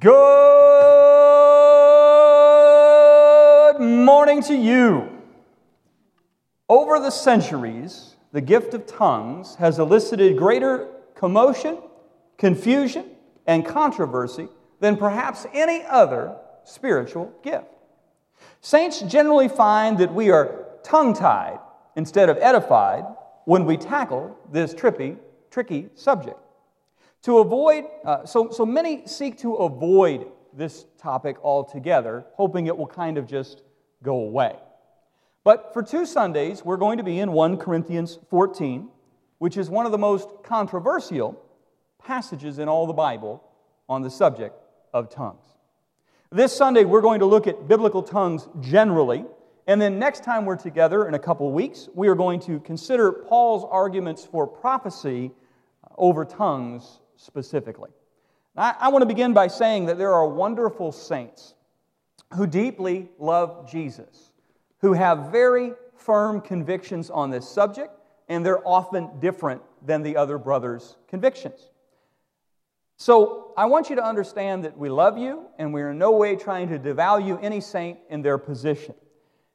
Good morning to you. Over the centuries, the gift of tongues has elicited greater commotion, confusion, and controversy than perhaps any other spiritual gift. Saints generally find that we are tongue tied instead of edified when we tackle this trippy, tricky subject. To avoid, uh, so, so many seek to avoid this topic altogether, hoping it will kind of just go away. But for two Sundays, we're going to be in 1 Corinthians 14, which is one of the most controversial passages in all the Bible on the subject of tongues. This Sunday, we're going to look at biblical tongues generally. And then next time we're together in a couple weeks, we are going to consider Paul's arguments for prophecy over tongues specifically. I, I want to begin by saying that there are wonderful saints who deeply love Jesus, who have very firm convictions on this subject, and they're often different than the other brothers' convictions. So I want you to understand that we love you, and we are in no way trying to devalue any saint in their position.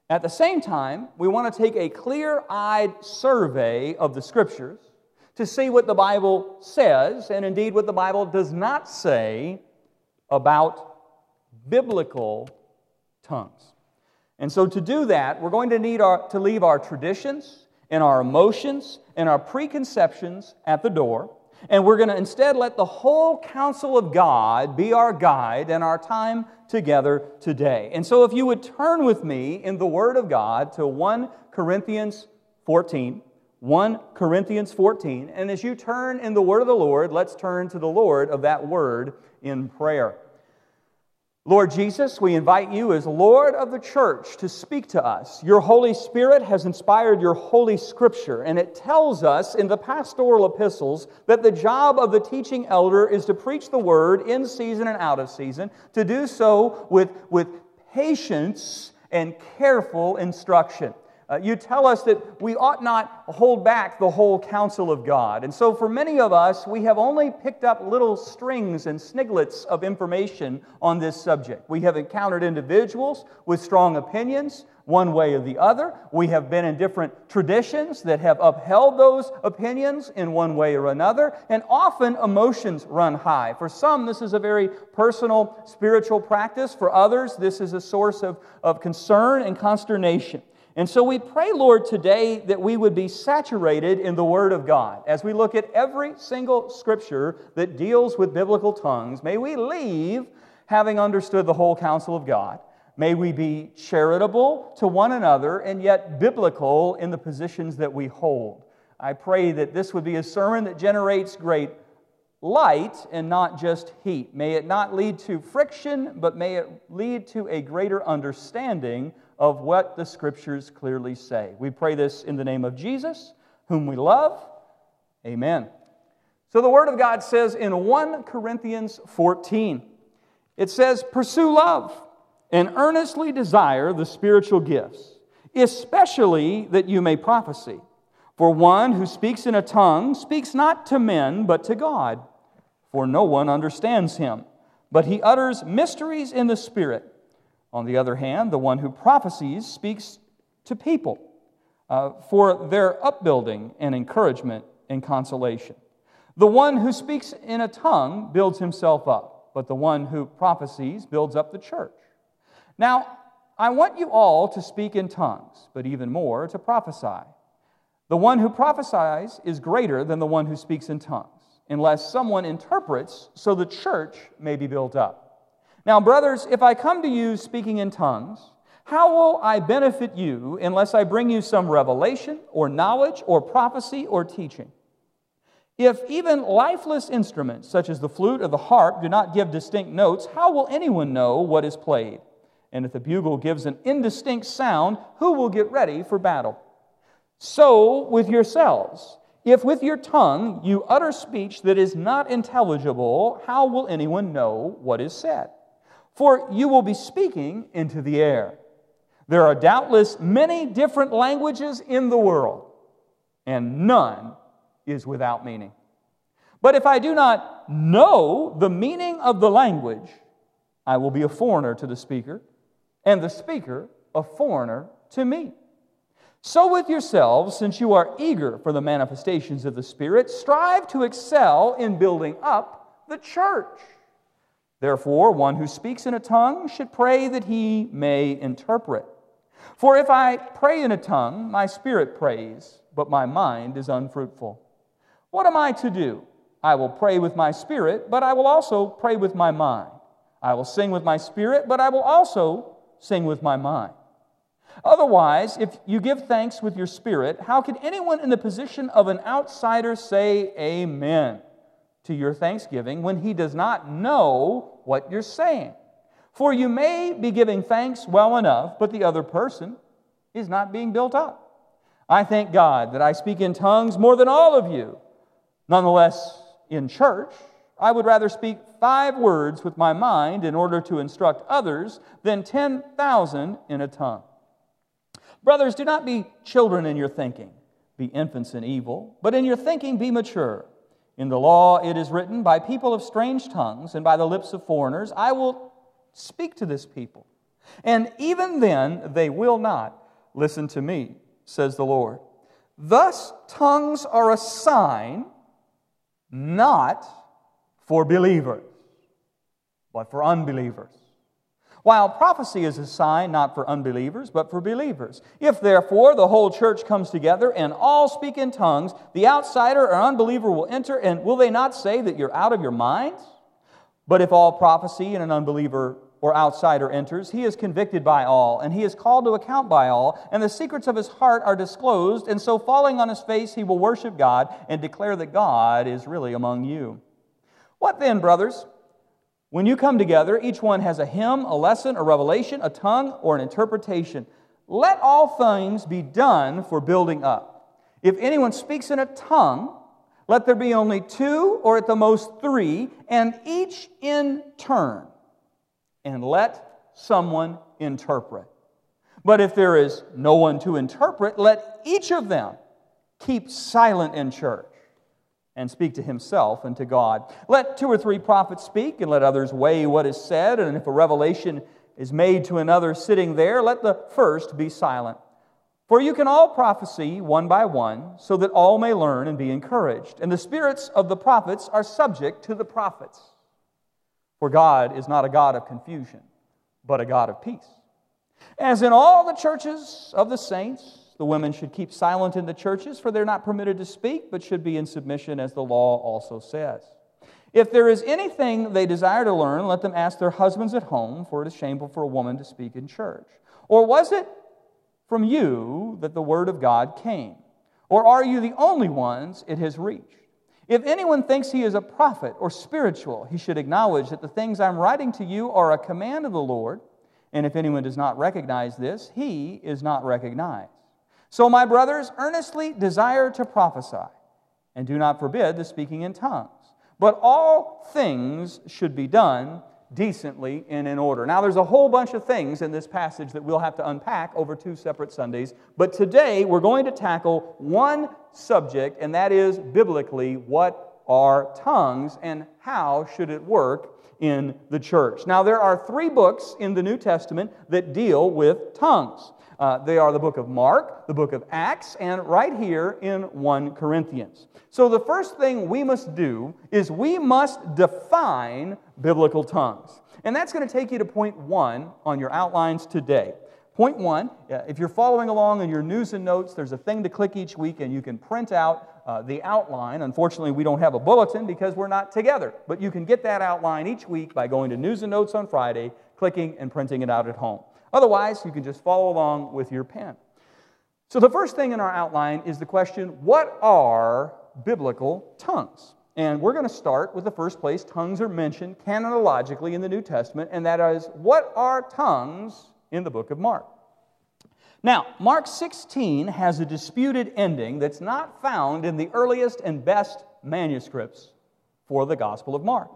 At the same time, we want to take a clear eyed survey of the scriptures to see what the Bible says, and indeed what the Bible does not say about biblical tongues. And so, to do that, we're going to need our, to leave our traditions and our emotions and our preconceptions at the door. And we're going to instead let the whole counsel of God be our guide and our time together today. And so, if you would turn with me in the Word of God to 1 Corinthians 14. 1 Corinthians 14. And as you turn in the word of the Lord, let's turn to the Lord of that word in prayer. Lord Jesus, we invite you as Lord of the church to speak to us. Your Holy Spirit has inspired your Holy Scripture, and it tells us in the pastoral epistles that the job of the teaching elder is to preach the word in season and out of season, to do so with, with patience and careful instruction. Uh, you tell us that we ought not hold back the whole counsel of God. And so, for many of us, we have only picked up little strings and sniglets of information on this subject. We have encountered individuals with strong opinions, one way or the other. We have been in different traditions that have upheld those opinions in one way or another. And often emotions run high. For some, this is a very personal spiritual practice. For others, this is a source of, of concern and consternation. And so we pray, Lord, today that we would be saturated in the Word of God. As we look at every single scripture that deals with biblical tongues, may we leave having understood the whole counsel of God. May we be charitable to one another and yet biblical in the positions that we hold. I pray that this would be a sermon that generates great light and not just heat. May it not lead to friction, but may it lead to a greater understanding of what the scriptures clearly say. We pray this in the name of Jesus, whom we love. Amen. So the Word of God says in 1 Corinthians 14, it says, Pursue love and earnestly desire the spiritual gifts, especially that you may prophesy. For one who speaks in a tongue speaks not to men, but to God, for no one understands him. But he utters mysteries in the Spirit. On the other hand, the one who prophesies speaks to people uh, for their upbuilding and encouragement and consolation. The one who speaks in a tongue builds himself up, but the one who prophesies builds up the church. Now, I want you all to speak in tongues, but even more to prophesy. The one who prophesies is greater than the one who speaks in tongues, unless someone interprets so the church may be built up. Now, brothers, if I come to you speaking in tongues, how will I benefit you unless I bring you some revelation or knowledge or prophecy or teaching? If even lifeless instruments, such as the flute or the harp, do not give distinct notes, how will anyone know what is played? And if the bugle gives an indistinct sound, who will get ready for battle? So with yourselves. If with your tongue you utter speech that is not intelligible, how will anyone know what is said? For you will be speaking into the air. There are doubtless many different languages in the world, and none is without meaning. But if I do not know the meaning of the language, I will be a foreigner to the speaker, and the speaker a foreigner to me. So, with yourselves, since you are eager for the manifestations of the Spirit, strive to excel in building up the church. Therefore, one who speaks in a tongue should pray that he may interpret. For if I pray in a tongue, my spirit prays, but my mind is unfruitful. What am I to do? I will pray with my spirit, but I will also pray with my mind. I will sing with my spirit, but I will also sing with my mind. Otherwise, if you give thanks with your spirit, how can anyone in the position of an outsider say amen to your thanksgiving when he does not know what you're saying? For you may be giving thanks well enough, but the other person is not being built up. I thank God that I speak in tongues more than all of you. Nonetheless, in church, I would rather speak five words with my mind in order to instruct others than 10,000 in a tongue. Brothers, do not be children in your thinking, be infants in evil, but in your thinking be mature. In the law it is written, By people of strange tongues and by the lips of foreigners, I will speak to this people. And even then they will not listen to me, says the Lord. Thus, tongues are a sign not for believers, but for unbelievers. While prophecy is a sign not for unbelievers, but for believers. If therefore the whole church comes together and all speak in tongues, the outsider or unbeliever will enter, and will they not say that you're out of your minds? But if all prophecy and an unbeliever or outsider enters, he is convicted by all, and he is called to account by all, and the secrets of his heart are disclosed, and so falling on his face, he will worship God and declare that God is really among you. What then, brothers? When you come together, each one has a hymn, a lesson, a revelation, a tongue, or an interpretation. Let all things be done for building up. If anyone speaks in a tongue, let there be only two or at the most three, and each in turn. And let someone interpret. But if there is no one to interpret, let each of them keep silent in church and speak to himself and to God. Let two or three prophets speak, and let others weigh what is said. And if a revelation is made to another sitting there, let the first be silent. For you can all prophesy one by one, so that all may learn and be encouraged. And the spirits of the prophets are subject to the prophets. For God is not a God of confusion, but a God of peace. As in all the churches of the saints, the women should keep silent in the churches, for they're not permitted to speak, but should be in submission, as the law also says. If there is anything they desire to learn, let them ask their husbands at home, for it is shameful for a woman to speak in church. Or was it from you that the word of God came? Or are you the only ones it has reached? If anyone thinks he is a prophet or spiritual, he should acknowledge that the things I'm writing to you are a command of the Lord. And if anyone does not recognize this, he is not recognized. So, my brothers, earnestly desire to prophesy, and do not forbid the speaking in tongues. But all things should be done decently and in order. Now, there's a whole bunch of things in this passage that we'll have to unpack over two separate Sundays, but today we're going to tackle one subject, and that is biblically what are tongues and how should it work in the church. Now, there are three books in the New Testament that deal with tongues. Uh, they are the book of Mark, the book of Acts, and right here in 1 Corinthians. So, the first thing we must do is we must define biblical tongues. And that's going to take you to point one on your outlines today. Point one, if you're following along in your news and notes, there's a thing to click each week and you can print out uh, the outline. Unfortunately, we don't have a bulletin because we're not together. But you can get that outline each week by going to news and notes on Friday, clicking and printing it out at home. Otherwise, you can just follow along with your pen. So, the first thing in our outline is the question what are biblical tongues? And we're going to start with the first place tongues are mentioned canonologically in the New Testament, and that is what are tongues in the book of Mark? Now, Mark 16 has a disputed ending that's not found in the earliest and best manuscripts for the Gospel of Mark.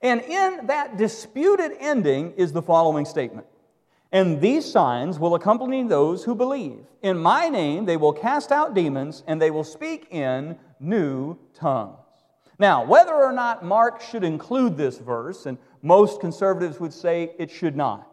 And in that disputed ending is the following statement and these signs will accompany those who believe. In my name they will cast out demons, and they will speak in new tongues. Now, whether or not Mark should include this verse, and most conservatives would say it should not,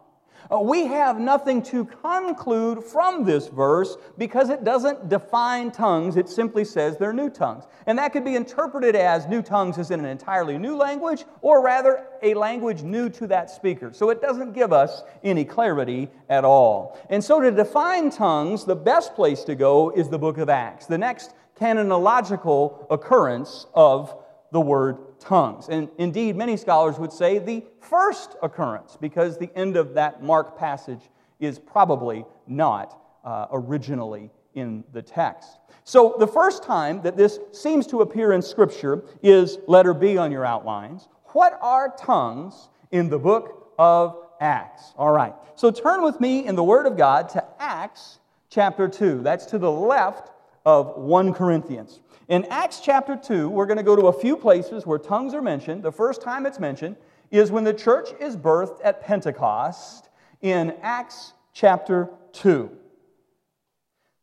uh, we have nothing to conclude from this verse because it doesn't define tongues. It simply says they're new tongues. And that could be interpreted as new tongues as in an entirely new language, or rather a language new to that speaker. So it doesn't give us any clarity at all. And so to define tongues, the best place to go is the book of Acts, the next canonological occurrence of the word tongues. And indeed, many scholars would say the first occurrence, because the end of that Mark passage is probably not uh, originally in the text. So, the first time that this seems to appear in Scripture is letter B on your outlines. What are tongues in the book of Acts? All right. So, turn with me in the Word of God to Acts chapter 2. That's to the left of 1 Corinthians. In Acts chapter 2, we're going to go to a few places where tongues are mentioned. The first time it's mentioned is when the church is birthed at Pentecost in Acts chapter 2.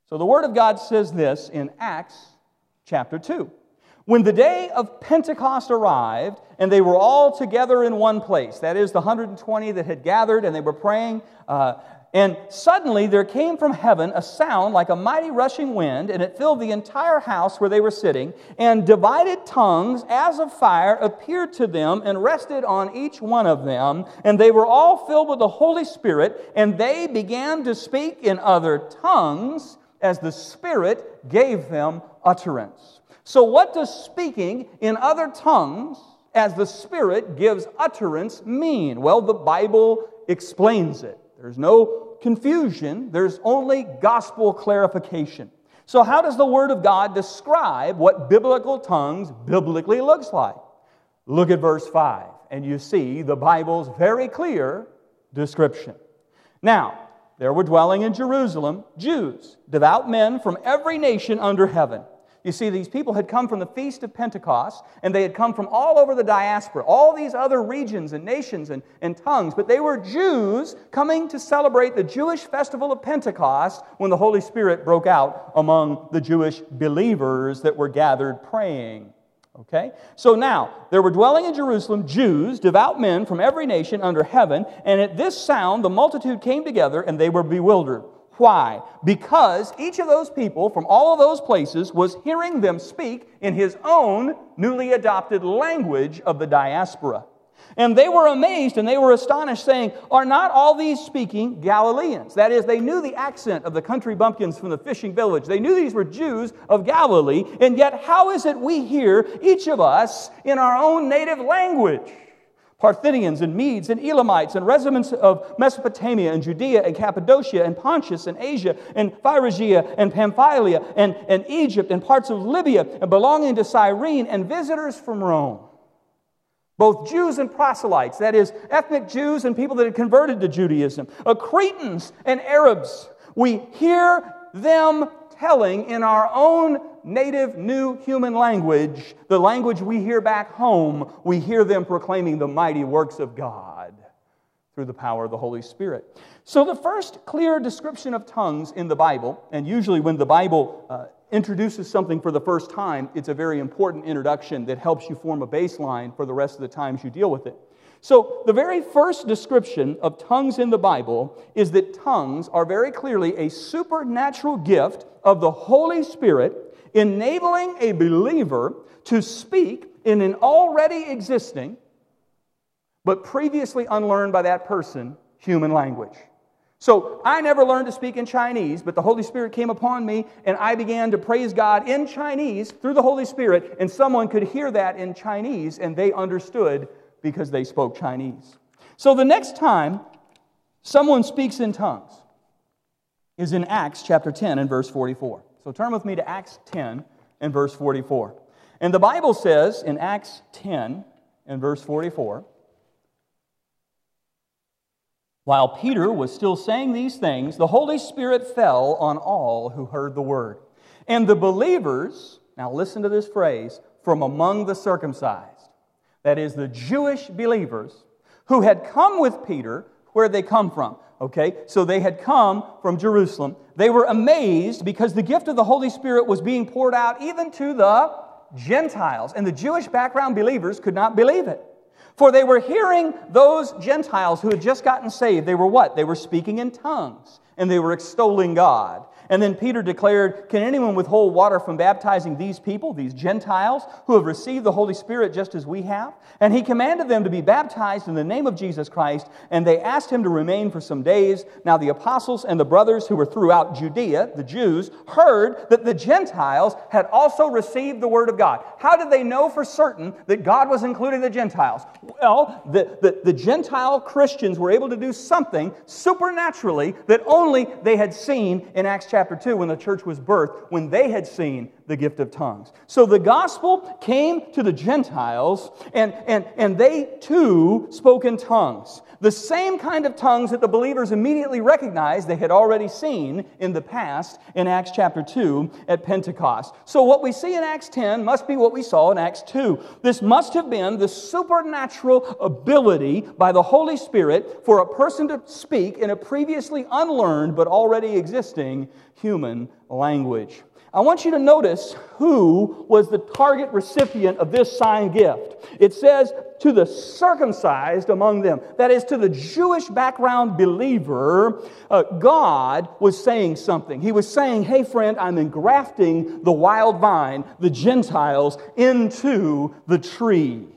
So the Word of God says this in Acts chapter 2. When the day of Pentecost arrived, and they were all together in one place, that is, the 120 that had gathered and they were praying, uh, and suddenly there came from heaven a sound like a mighty rushing wind, and it filled the entire house where they were sitting. And divided tongues as of fire appeared to them and rested on each one of them. And they were all filled with the Holy Spirit, and they began to speak in other tongues as the Spirit gave them utterance. So, what does speaking in other tongues as the Spirit gives utterance mean? Well, the Bible explains it. There's no confusion, there's only gospel clarification. So, how does the Word of God describe what biblical tongues biblically looks like? Look at verse 5, and you see the Bible's very clear description. Now, there were dwelling in Jerusalem Jews, devout men from every nation under heaven. You see, these people had come from the Feast of Pentecost, and they had come from all over the diaspora, all these other regions and nations and, and tongues, but they were Jews coming to celebrate the Jewish festival of Pentecost when the Holy Spirit broke out among the Jewish believers that were gathered praying. Okay? So now, there were dwelling in Jerusalem Jews, devout men from every nation under heaven, and at this sound the multitude came together and they were bewildered. Why? Because each of those people from all of those places was hearing them speak in his own newly adopted language of the diaspora. And they were amazed and they were astonished, saying, Are not all these speaking Galileans? That is, they knew the accent of the country bumpkins from the fishing village. They knew these were Jews of Galilee, and yet how is it we hear each of us in our own native language? Parthians and Medes and Elamites and residents of Mesopotamia and Judea and Cappadocia and Pontus and Asia and Phrygia and Pamphylia and, and Egypt and parts of Libya and belonging to Cyrene and visitors from Rome. Both Jews and proselytes, that is, ethnic Jews and people that had converted to Judaism, Cretans and Arabs. We hear them telling in our own native new human language, the language we hear back home, we hear them proclaiming the mighty works of God through the power of the Holy Spirit. So, the first clear description of tongues in the Bible, and usually when the Bible uh, introduces something for the first time, it's a very important introduction that helps you form a baseline for the rest of the times you deal with it. So, the very first description of tongues in the Bible is that tongues are very clearly a supernatural gift of the Holy Spirit, enabling a believer to speak in an already existing, but previously unlearned by that person, human language. So I never learned to speak in Chinese, but the Holy Spirit came upon me and I began to praise God in Chinese through the Holy Spirit, and someone could hear that in Chinese and they understood because they spoke Chinese. So the next time someone speaks in tongues is in Acts chapter 10 and verse 44. So turn with me to Acts 10 and verse 44. And the Bible says in Acts 10 and verse 44 While Peter was still saying these things, the Holy Spirit fell on all who heard the word. And the believers, now listen to this phrase, from among the circumcised that is, the Jewish believers who had come with Peter, where they come from. Okay, so they had come from Jerusalem. They were amazed because the gift of the Holy Spirit was being poured out even to the Gentiles. And the Jewish background believers could not believe it. For they were hearing those Gentiles who had just gotten saved. They were what? They were speaking in tongues and they were extolling God. And then Peter declared, Can anyone withhold water from baptizing these people, these Gentiles, who have received the Holy Spirit just as we have? And he commanded them to be baptized in the name of Jesus Christ, and they asked him to remain for some days. Now the apostles and the brothers who were throughout Judea, the Jews, heard that the Gentiles had also received the word of God. How did they know for certain that God was including the Gentiles? Well, the, the, the Gentile Christians were able to do something supernaturally that only they had seen in Acts chapter 2 when the church was birthed, when they had seen the gift of tongues. So the gospel came to the Gentiles, and, and, and they too spoke in tongues. The same kind of tongues that the believers immediately recognized they had already seen in the past in Acts chapter 2 at Pentecost. So what we see in Acts 10 must be what we saw in Acts 2. This must have been the supernatural ability by the Holy Spirit for a person to speak in a previously unlearned but already existing human language. I want you to notice who was the target recipient of this sign gift. It says, to the circumcised among them, that is, to the Jewish background believer, uh, God was saying something. He was saying, Hey, friend, I'm engrafting the wild vine, the Gentiles, into the tree.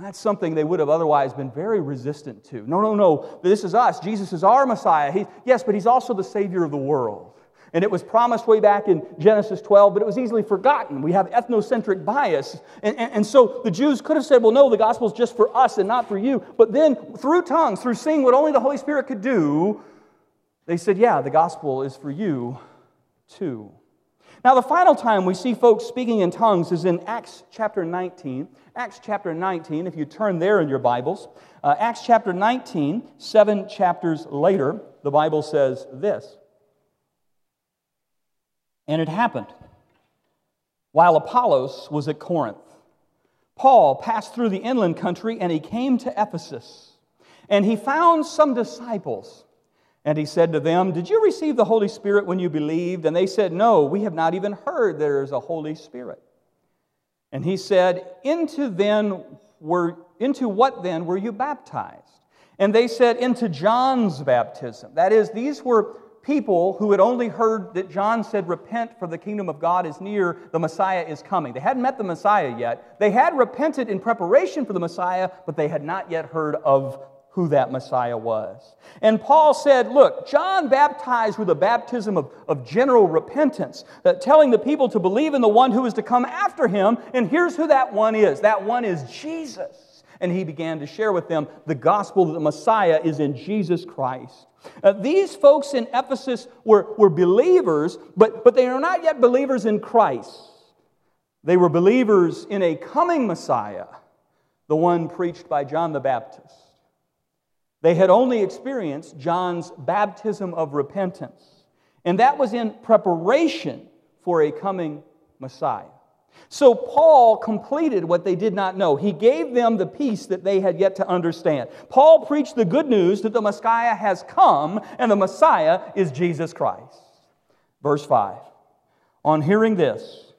That's something they would have otherwise been very resistant to. No, no, no. This is us. Jesus is our Messiah. He, yes, but He's also the Savior of the world. And it was promised way back in Genesis 12, but it was easily forgotten. We have ethnocentric bias. And, and, and, so the Jews could have said, well, no, the gospel is just for us and not for you. But then, through tongues, through seeing what only the Holy Spirit could do, they said, yeah, the gospel is for you too. Now, the final time we see folks speaking in tongues is in Acts chapter 19. Acts chapter 19, if you turn there in your Bibles, uh, Acts chapter 19, seven chapters later, the Bible says this. And it happened while Apollos was at Corinth. Paul passed through the inland country and he came to Ephesus. And he found some disciples. And he said to them, Did you receive the Holy Spirit when you believed? And they said, No, we have not even heard there is a Holy Spirit. And he said, Into then were into what then were you baptized? And they said, Into John's baptism. That is, these were people who had only heard that John said, Repent, for the kingdom of God is near, the Messiah is coming. They hadn't met the Messiah yet. They had repented in preparation for the Messiah, but they had not yet heard of who that Messiah was. And Paul said, Look, John baptized with a baptism of, of general repentance, uh, telling the people to believe in the one who is to come after him. And here's who that one is that one is Jesus and he began to share with them the gospel that the Messiah is in Jesus Christ. Uh, these folks in Ephesus were, were believers, but, but they are not yet believers in Christ. They were believers in a coming Messiah, the one preached by John the Baptist. They had only experienced John's baptism of repentance, and that was in preparation for a coming Messiah. So Paul completed what they did not know. He gave them the piece that they had yet to understand. Paul preached the good news that the Messiah has come and the Messiah is Jesus Christ. Verse 5 On hearing this,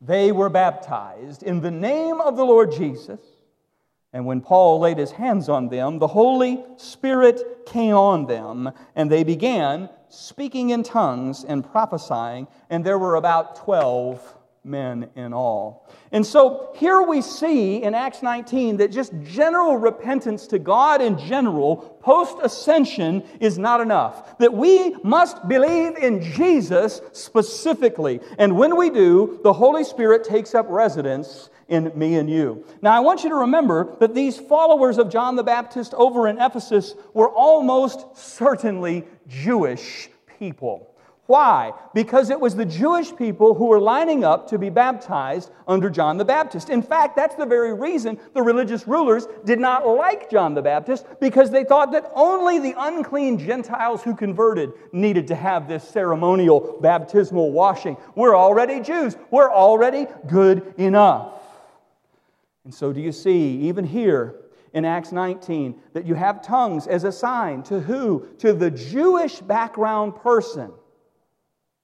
they were baptized in the name of the Lord Jesus. And when Paul laid his hands on them, the Holy Spirit came on them, and they began speaking in tongues and prophesying, and there were about 12 men in all. And so here we see in Acts 19 that just general repentance to God in general, post ascension, is not enough. That we must believe in Jesus specifically. And when we do, the Holy Spirit takes up residence in me and you. Now, I want you to remember that these followers of John the Baptist over in Ephesus were almost certainly Jewish people. Why? Because it was the Jewish people who were lining up to be baptized under John the Baptist. In fact, that's the very reason the religious rulers did not like John the Baptist because they thought that only the unclean Gentiles who converted needed to have this ceremonial baptismal washing. We're already Jews, we're already good enough. And so, do you see, even here, in Acts 19 that you have tongues as a sign to who? To the Jewish background person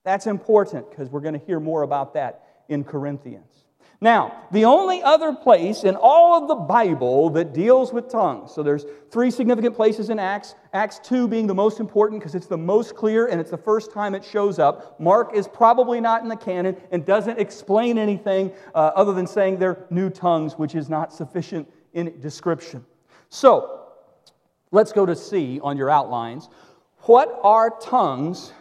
that's important because we're going to hear more about that in Corinthians. Now, the only other place in all of the Bible that deals with tongues, so there's three significant places in Acts, Acts 2 being the most important because it's the most clear and it's the first time it shows up. Mark is probably not in the canon and doesn't explain anything uh, other than saying they're new tongues, which is not sufficient in description. So, let's go to C on your outlines. What are tongues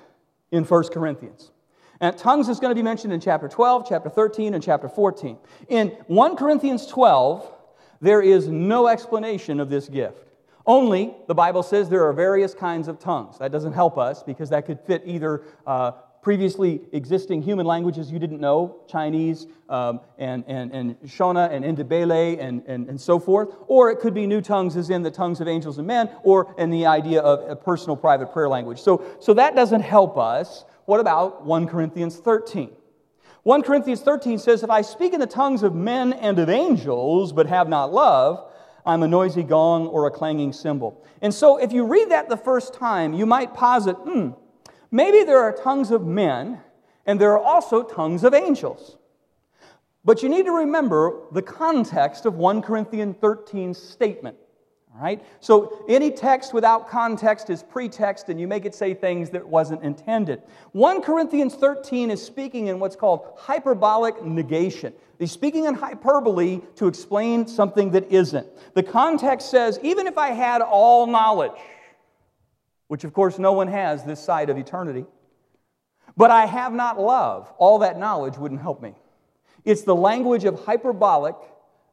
in 1 Corinthians? And tongues is going to be mentioned in chapter 12, chapter 13, and chapter 14. In 1 Corinthians 12, there is no explanation of this gift. Only the Bible says there are various kinds of tongues. That doesn't help us because that could fit either uh, previously existing human languages you didn't know, Chinese um, and, and, and Shona and Ndebele and, and, and so forth, or it could be new tongues as in the tongues of angels and men, or in the idea of a personal private prayer language. So, so that doesn't help us. What about 1 Corinthians 13? 1 Corinthians 13 says, If I speak in the tongues of men and of angels, but have not love, I'm a noisy gong or a clanging cymbal. And so, if you read that the first time, you might posit, hmm, maybe there are tongues of men and there are also tongues of angels. But you need to remember the context of 1 Corinthians 13's statement. All right? So any text without context is pretext, and you make it say things that wasn't intended. 1 Corinthians 13 is speaking in what's called hyperbolic negation. He's speaking in hyperbole to explain something that isn't. The context says, even if I had all knowledge, which of course no one has this side of eternity, but I have not love, all that knowledge wouldn't help me. It's the language of hyperbolic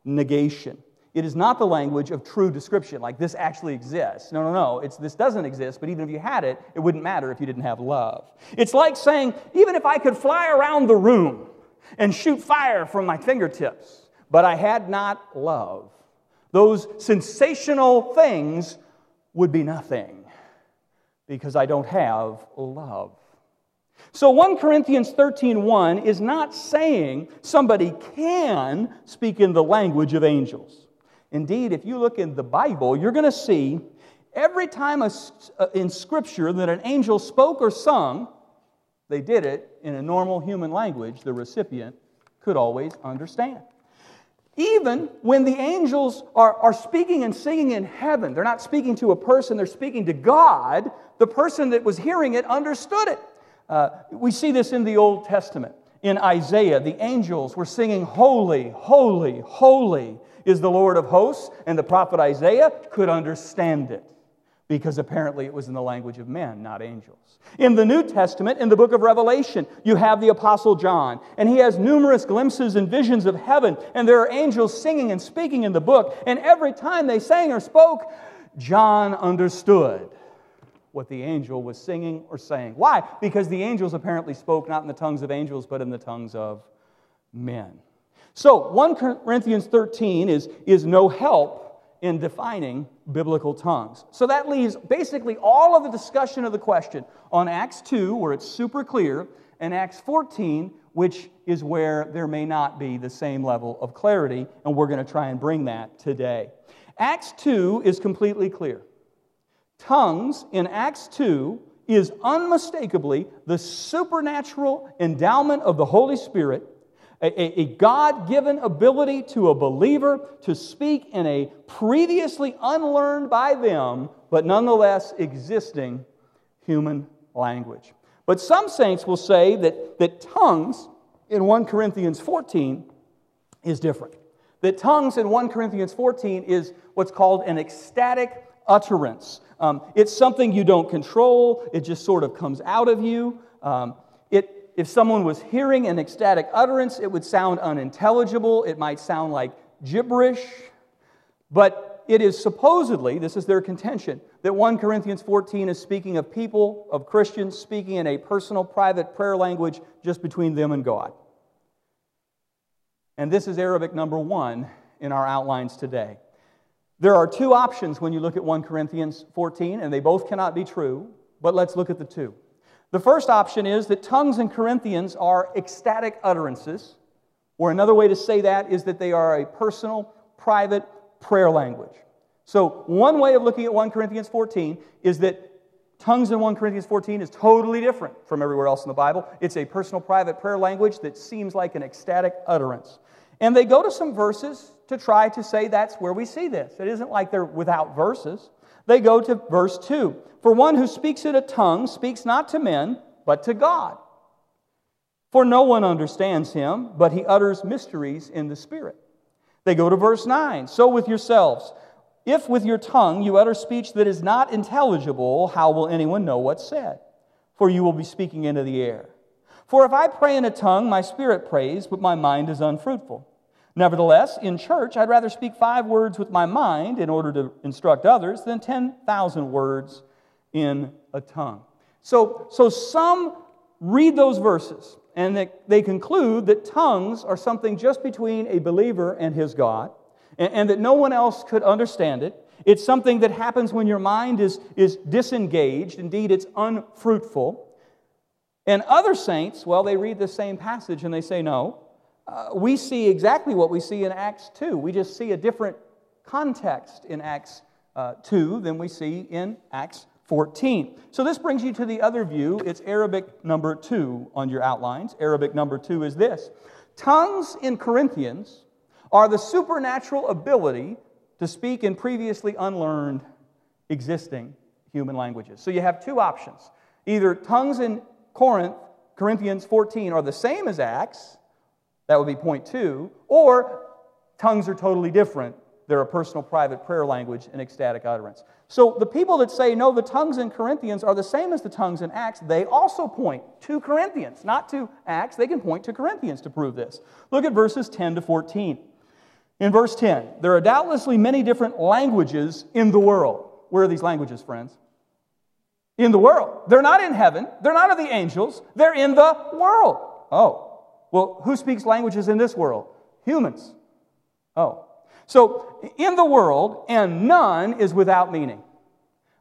negation. It is not the language of true description, like this actually exists. No, no, no. It's, this doesn't exist, but even if you had it, it wouldn't matter if you didn't have love. It's like saying, even if I could fly around the room and shoot fire from my fingertips, but I had not love, those sensational things would be nothing because I don't have love. So 1 Corinthians 13:1 is not saying somebody can speak in the language of angels. Indeed, if you look in the Bible, you're going to see every time a, uh, in Scripture that an angel spoke or sung, they did it in a normal human language the recipient could always understand. Even when the angels are, are speaking and singing in heaven, they're not speaking to a person, they're speaking to God, the person that was hearing it understood it. Uh, we see this in the Old Testament. In Isaiah, the angels were singing, Holy, holy, holy is the Lord of hosts, and the prophet Isaiah could understand it because apparently it was in the language of men, not angels. In the New Testament, in the book of Revelation, you have the Apostle John, and he has numerous glimpses and visions of heaven, and there are angels singing and speaking in the book, and every time they sang or spoke, John understood what the angel was singing or saying. Why? Because the angels apparently spoke not in the tongues of angels, but in the tongues of men. So 1 Corinthians 13 is, is no help in defining biblical tongues. So that leaves basically all of the discussion of the question on Acts 2, where it's super clear, and Acts 14, which is where there may not be the same level of clarity, and we're going to try and bring that today. Acts 2 is completely clear. Tongues in Acts 2 is unmistakably the supernatural endowment of the Holy Spirit a, a God given ability to a believer to speak in a previously unlearned by them, but nonetheless existing human language. But some saints will say that, that tongues in 1 Corinthians 14 is different. That tongues in 1 Corinthians 14 is what's called an ecstatic utterance. Um, it's something you don't control, it just sort of comes out of you. Um, it, if someone was hearing an ecstatic utterance, it would sound unintelligible. It might sound like gibberish. But it is supposedly, this is their contention, that 1 Corinthians 14 is speaking of people, of Christians, speaking in a personal, private prayer language just between them and God. And this is Arabic number one in our outlines today. There are two options when you look at 1 Corinthians 14, and they both cannot be true, but let's look at the two. The first option is that tongues in Corinthians are ecstatic utterances, or another way to say that is that they are a personal, private prayer language. So, one way of looking at 1 Corinthians 14 is that Tongues in 1 Corinthians 14 is totally different from everywhere else in the Bible. It's a personal, private prayer language that seems like an ecstatic utterance. And they go to some verses to try to say that's where we see this. It isn't like they're without verses. They go to verse 2 For one who speaks in a tongue speaks not to men, but to God. For no one understands him, but he utters mysteries in the Spirit. They go to verse 9 So with yourselves, if with your tongue you utter speech that is not intelligible, how will anyone know what's said? For you will be speaking into the air. For if I pray in a tongue, my spirit prays, but my mind is unfruitful. Nevertheless, in church, I'd rather speak five words with my mind in order to instruct others than 10,000 words in a tongue. So, so some read those verses and they, they conclude that tongues are something just between a believer and his God and, and that no one else could understand it. It's something that happens when your mind is, is disengaged. Indeed, it's unfruitful. And other saints, well, they read the same passage and they say, no, uh, we see exactly what we see in Acts 2. We just see a different context in Acts uh, 2 than we see in Acts 14. So this brings you to the other view. It's Arabic number 2 on your outlines. Arabic number 2 is this Tongues in Corinthians are the supernatural ability to speak in previously unlearned existing human languages. So you have two options. Either tongues in Corinth, Corinthians 14, are the same as Acts, that would be point two, or tongues are totally different. They're a personal, private prayer language and ecstatic utterance. So the people that say, no, the tongues in Corinthians are the same as the tongues in Acts, they also point to Corinthians, not to Acts. They can point to Corinthians to prove this. Look at verses 10 to 14. In verse 10, there are doubtlessly many different languages in the world. Where are these languages, friends? In the world. They're not in heaven. They're not of the angels. They're in the world. Oh, well, who speaks languages in this world? Humans. Oh. So, in the world, and none is without meaning.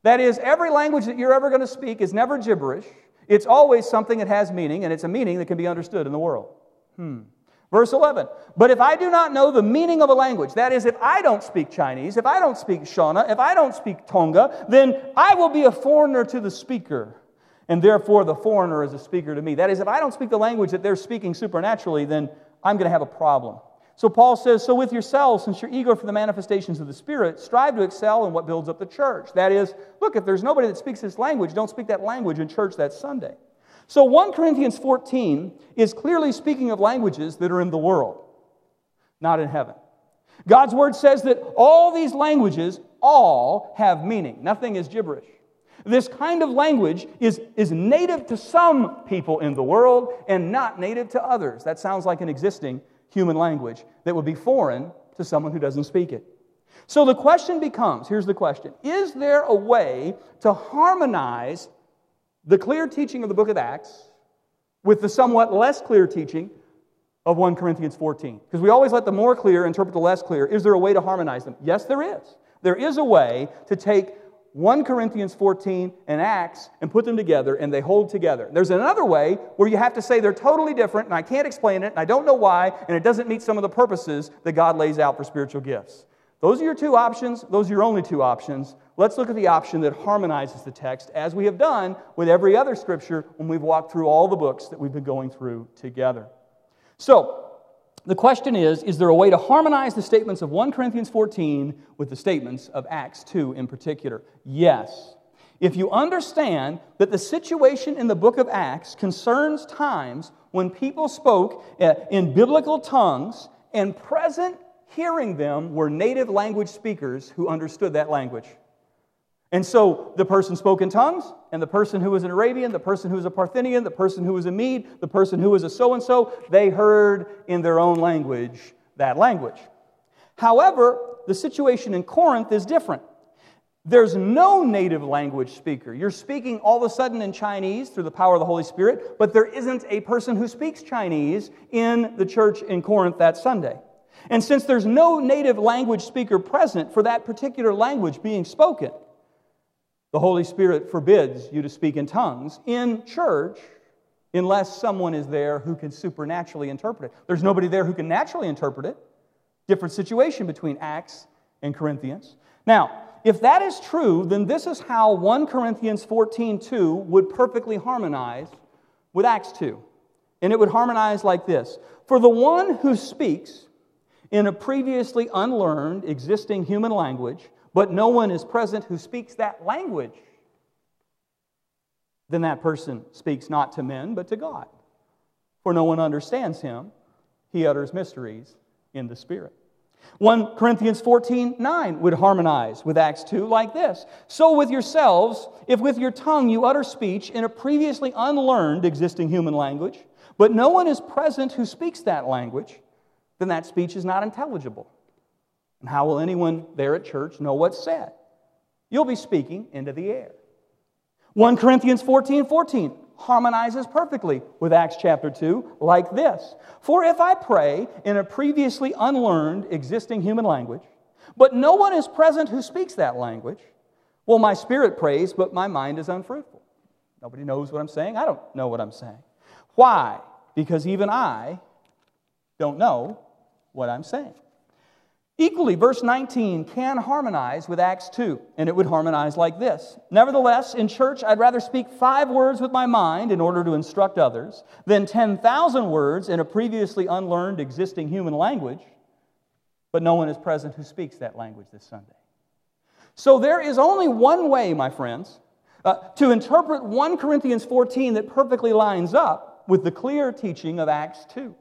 That is, every language that you're ever going to speak is never gibberish. It's always something that has meaning, and it's a meaning that can be understood in the world. Hmm. Verse 11, but if I do not know the meaning of a language, that is, if I don't speak Chinese, if I don't speak Shona, if I don't speak Tonga, then I will be a foreigner to the speaker, and therefore the foreigner is a speaker to me. That is, if I don't speak the language that they're speaking supernaturally, then I'm going to have a problem. So Paul says, So with yourselves, since you're eager for the manifestations of the Spirit, strive to excel in what builds up the church. That is, look, if there's nobody that speaks this language, don't speak that language in church that Sunday. So 1 Corinthians 14 is clearly speaking of languages that are in the world, not in heaven. God's word says that all these languages all have meaning. Nothing is gibberish. This kind of language is, is native to some people in the world and not native to others. That sounds like an existing human language that would be foreign to someone who doesn't speak it. So the question becomes here's the question Is there a way to harmonize the clear teaching of the book of Acts with the somewhat less clear teaching of 1 Corinthians 14. Because we always let the more clear interpret the less clear. Is there a way to harmonize them? Yes, there is. There is a way to take 1 Corinthians 14 and Acts and put them together and they hold together. There's another way where you have to say they're totally different and I can't explain it and I don't know why and it doesn't meet some of the purposes that God lays out for spiritual gifts. Those are your two options. Those are your only two options. Let's look at the option that harmonizes the text, as we have done with every other scripture when we've walked through all the books that we've been going through together. So, the question is Is there a way to harmonize the statements of 1 Corinthians 14 with the statements of Acts 2 in particular? Yes. If you understand that the situation in the book of Acts concerns times when people spoke uh, in biblical tongues and present hearing them were native language speakers who understood that language. And so the person spoke in tongues, and the person who was an Arabian, the person who was a Parthian, the person who was a Mede, the person who was a so and so, they heard in their own language that language. However, the situation in Corinth is different. There's no native language speaker. You're speaking all of a sudden in Chinese through the power of the Holy Spirit, but there isn't a person who speaks Chinese in the church in Corinth that Sunday. And since there's no native language speaker present for that particular language being spoken, the Holy Spirit forbids you to speak in tongues in church unless someone is there who can supernaturally interpret it. There's nobody there who can naturally interpret it. Different situation between Acts and Corinthians. Now, if that is true, then this is how 1 Corinthians 14 2 would perfectly harmonize with Acts 2. And it would harmonize like this For the one who speaks in a previously unlearned, existing human language, but no one is present who speaks that language, then that person speaks not to men, but to God. For no one understands him. He utters mysteries in the Spirit. 1 Corinthians 14 9 would harmonize with Acts 2 like this So with yourselves, if with your tongue you utter speech in a previously unlearned existing human language, but no one is present who speaks that language, then that speech is not intelligible. And how will anyone there at church know what's said? You'll be speaking into the air. 1 Corinthians 14 14 harmonizes perfectly with Acts chapter 2, like this For if I pray in a previously unlearned existing human language, but no one is present who speaks that language, well, my spirit prays, but my mind is unfruitful. Nobody knows what I'm saying. I don't know what I'm saying. Why? Because even I don't know what I'm saying. Equally, verse 19 can harmonize with Acts 2, and it would harmonize like this Nevertheless, in church, I'd rather speak five words with my mind in order to instruct others than 10,000 words in a previously unlearned existing human language, but no one is present who speaks that language this Sunday. So there is only one way, my friends, uh, to interpret 1 Corinthians 14 that perfectly lines up with the clear teaching of Acts 2.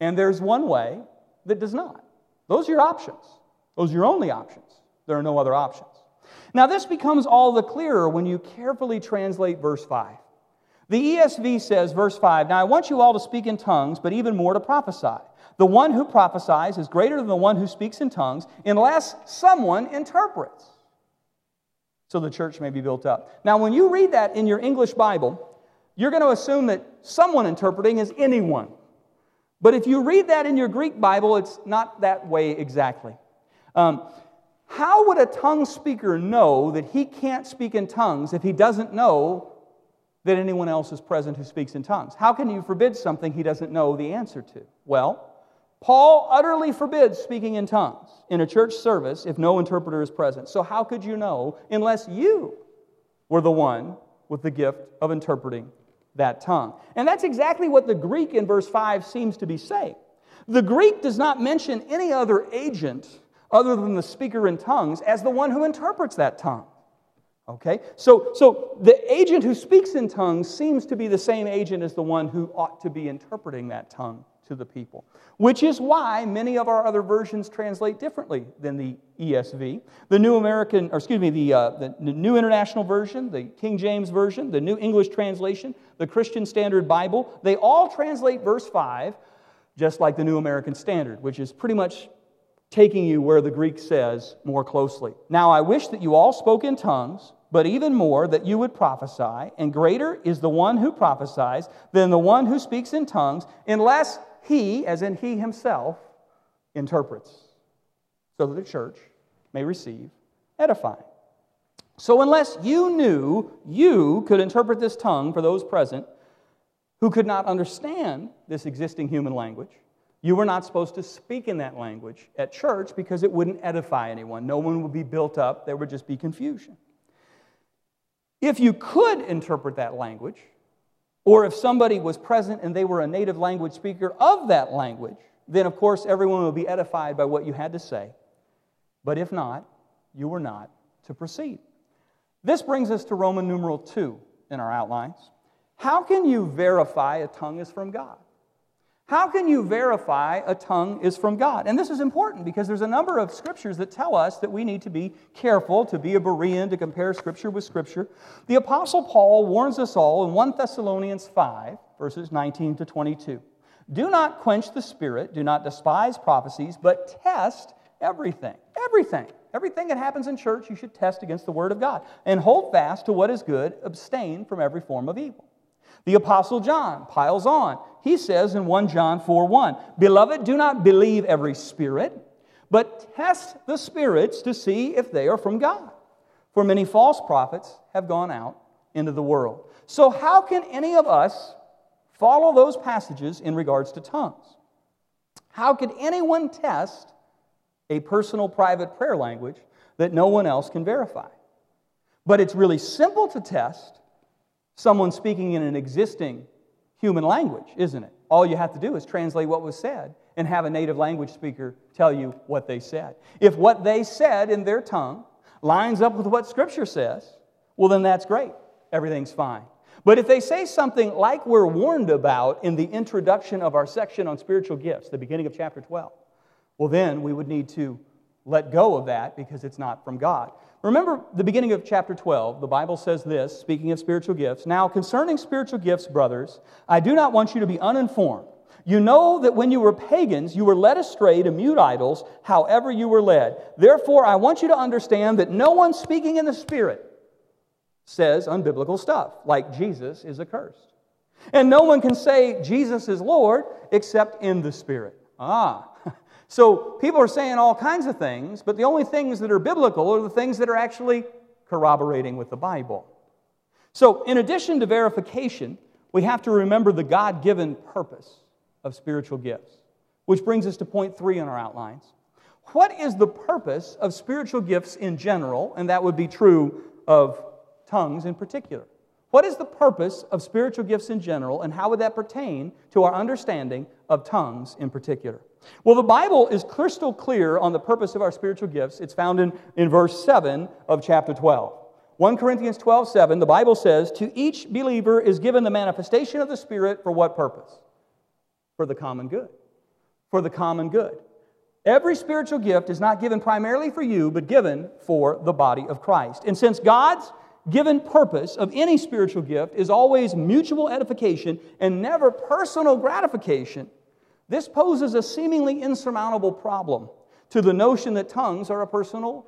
And there's one way that does not. Those are your options. Those are your only options. There are no other options. Now, this becomes all the clearer when you carefully translate verse 5. The ESV says, verse 5, Now I want you all to speak in tongues, but even more to prophesy. The one who prophesies is greater than the one who speaks in tongues, unless someone interprets. So the church may be built up. Now, when you read that in your English Bible, you're going to assume that someone interpreting is anyone. But if you read that in your Greek Bible, it's not that way exactly. Um, how would a tongue speaker know that he can't speak in tongues if he doesn't know that anyone else is present who speaks in tongues? How can you forbid something he doesn't know the answer to? Well, Paul utterly forbids speaking in tongues in a church service if no interpreter is present. So, how could you know unless you were the one with the gift of interpreting that tongue. And that's exactly what the Greek in verse 5 seems to be saying. The Greek does not mention any other agent other than the speaker in tongues as the one who interprets that tongue. Okay? So, so the agent who speaks in tongues seems to be the same agent as the one who ought to be interpreting that tongue to the people, which is why many of our other versions translate differently than the ESV. The New American, or excuse me, the, uh, the New International Version, the King James Version, the New English Translation, the Christian Standard Bible, they all translate verse 5 just like the New American Standard, which is pretty much taking you where the Greek says more closely. Now, I wish that you all spoke in tongues but even more that you would prophesy, and greater is the one who prophesies than the one who speaks in tongues, unless he, as in he himself, interprets, so that the church may receive edifying. So, unless you knew you could interpret this tongue for those present who could not understand this existing human language, you were not supposed to speak in that language at church because it wouldn't edify anyone. No one would be built up, there would just be confusion. If you could interpret that language, or if somebody was present and they were a native language speaker of that language, then of course everyone would be edified by what you had to say. But if not, you were not to proceed. This brings us to Roman numeral 2 in our outlines. How can you verify a tongue is from God? How can you verify a tongue is from God? And this is important because there's a number of scriptures that tell us that we need to be careful to be a Berean, to compare scripture with scripture. The Apostle Paul warns us all in 1 Thessalonians 5, verses 19 to 22. Do not quench the spirit, do not despise prophecies, but test everything. Everything. Everything that happens in church, you should test against the Word of God. And hold fast to what is good, abstain from every form of evil. The Apostle John piles on. He says in 1 John 4 1, Beloved, do not believe every spirit, but test the spirits to see if they are from God. For many false prophets have gone out into the world. So, how can any of us follow those passages in regards to tongues? How could anyone test a personal private prayer language that no one else can verify. But it's really simple to test someone speaking in an existing human language, isn't it? All you have to do is translate what was said and have a native language speaker tell you what they said. If what they said in their tongue lines up with what Scripture says, well, then that's great. Everything's fine. But if they say something like we're warned about in the introduction of our section on spiritual gifts, the beginning of chapter 12, well, then we would need to let go of that because it's not from God. Remember the beginning of chapter 12, the Bible says this, speaking of spiritual gifts Now, concerning spiritual gifts, brothers, I do not want you to be uninformed. You know that when you were pagans, you were led astray to mute idols, however you were led. Therefore, I want you to understand that no one speaking in the Spirit says unbiblical stuff, like Jesus is accursed. And no one can say Jesus is Lord except in the Spirit. Ah, so people are saying all kinds of things, but the only things that are biblical are the things that are actually corroborating with the Bible. So, in addition to verification, we have to remember the God given purpose of spiritual gifts, which brings us to point three in our outlines. What is the purpose of spiritual gifts in general? And that would be true of tongues in particular. What is the purpose of spiritual gifts in general, and how would that pertain to our understanding of tongues in particular? Well, the Bible is crystal clear on the purpose of our spiritual gifts. It's found in, in verse 7 of chapter 12. 1 Corinthians 12, 7, the Bible says, To each believer is given the manifestation of the Spirit for what purpose? For the common good. For the common good. Every spiritual gift is not given primarily for you, but given for the body of Christ. And since God's given purpose of any spiritual gift is always mutual edification and never personal gratification, this poses a seemingly insurmountable problem to the notion that tongues are a personal,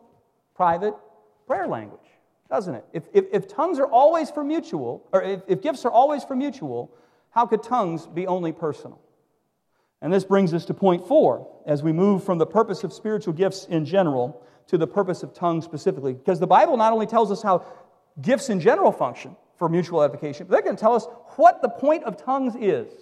private prayer language, doesn't it? If, if, if tongues are always for mutual, or if, if gifts are always for mutual, how could tongues be only personal? And this brings us to point four as we move from the purpose of spiritual gifts in general to the purpose of tongues specifically. Because the Bible not only tells us how gifts in general function for mutual edification, but they're going to tell us what the point of tongues is.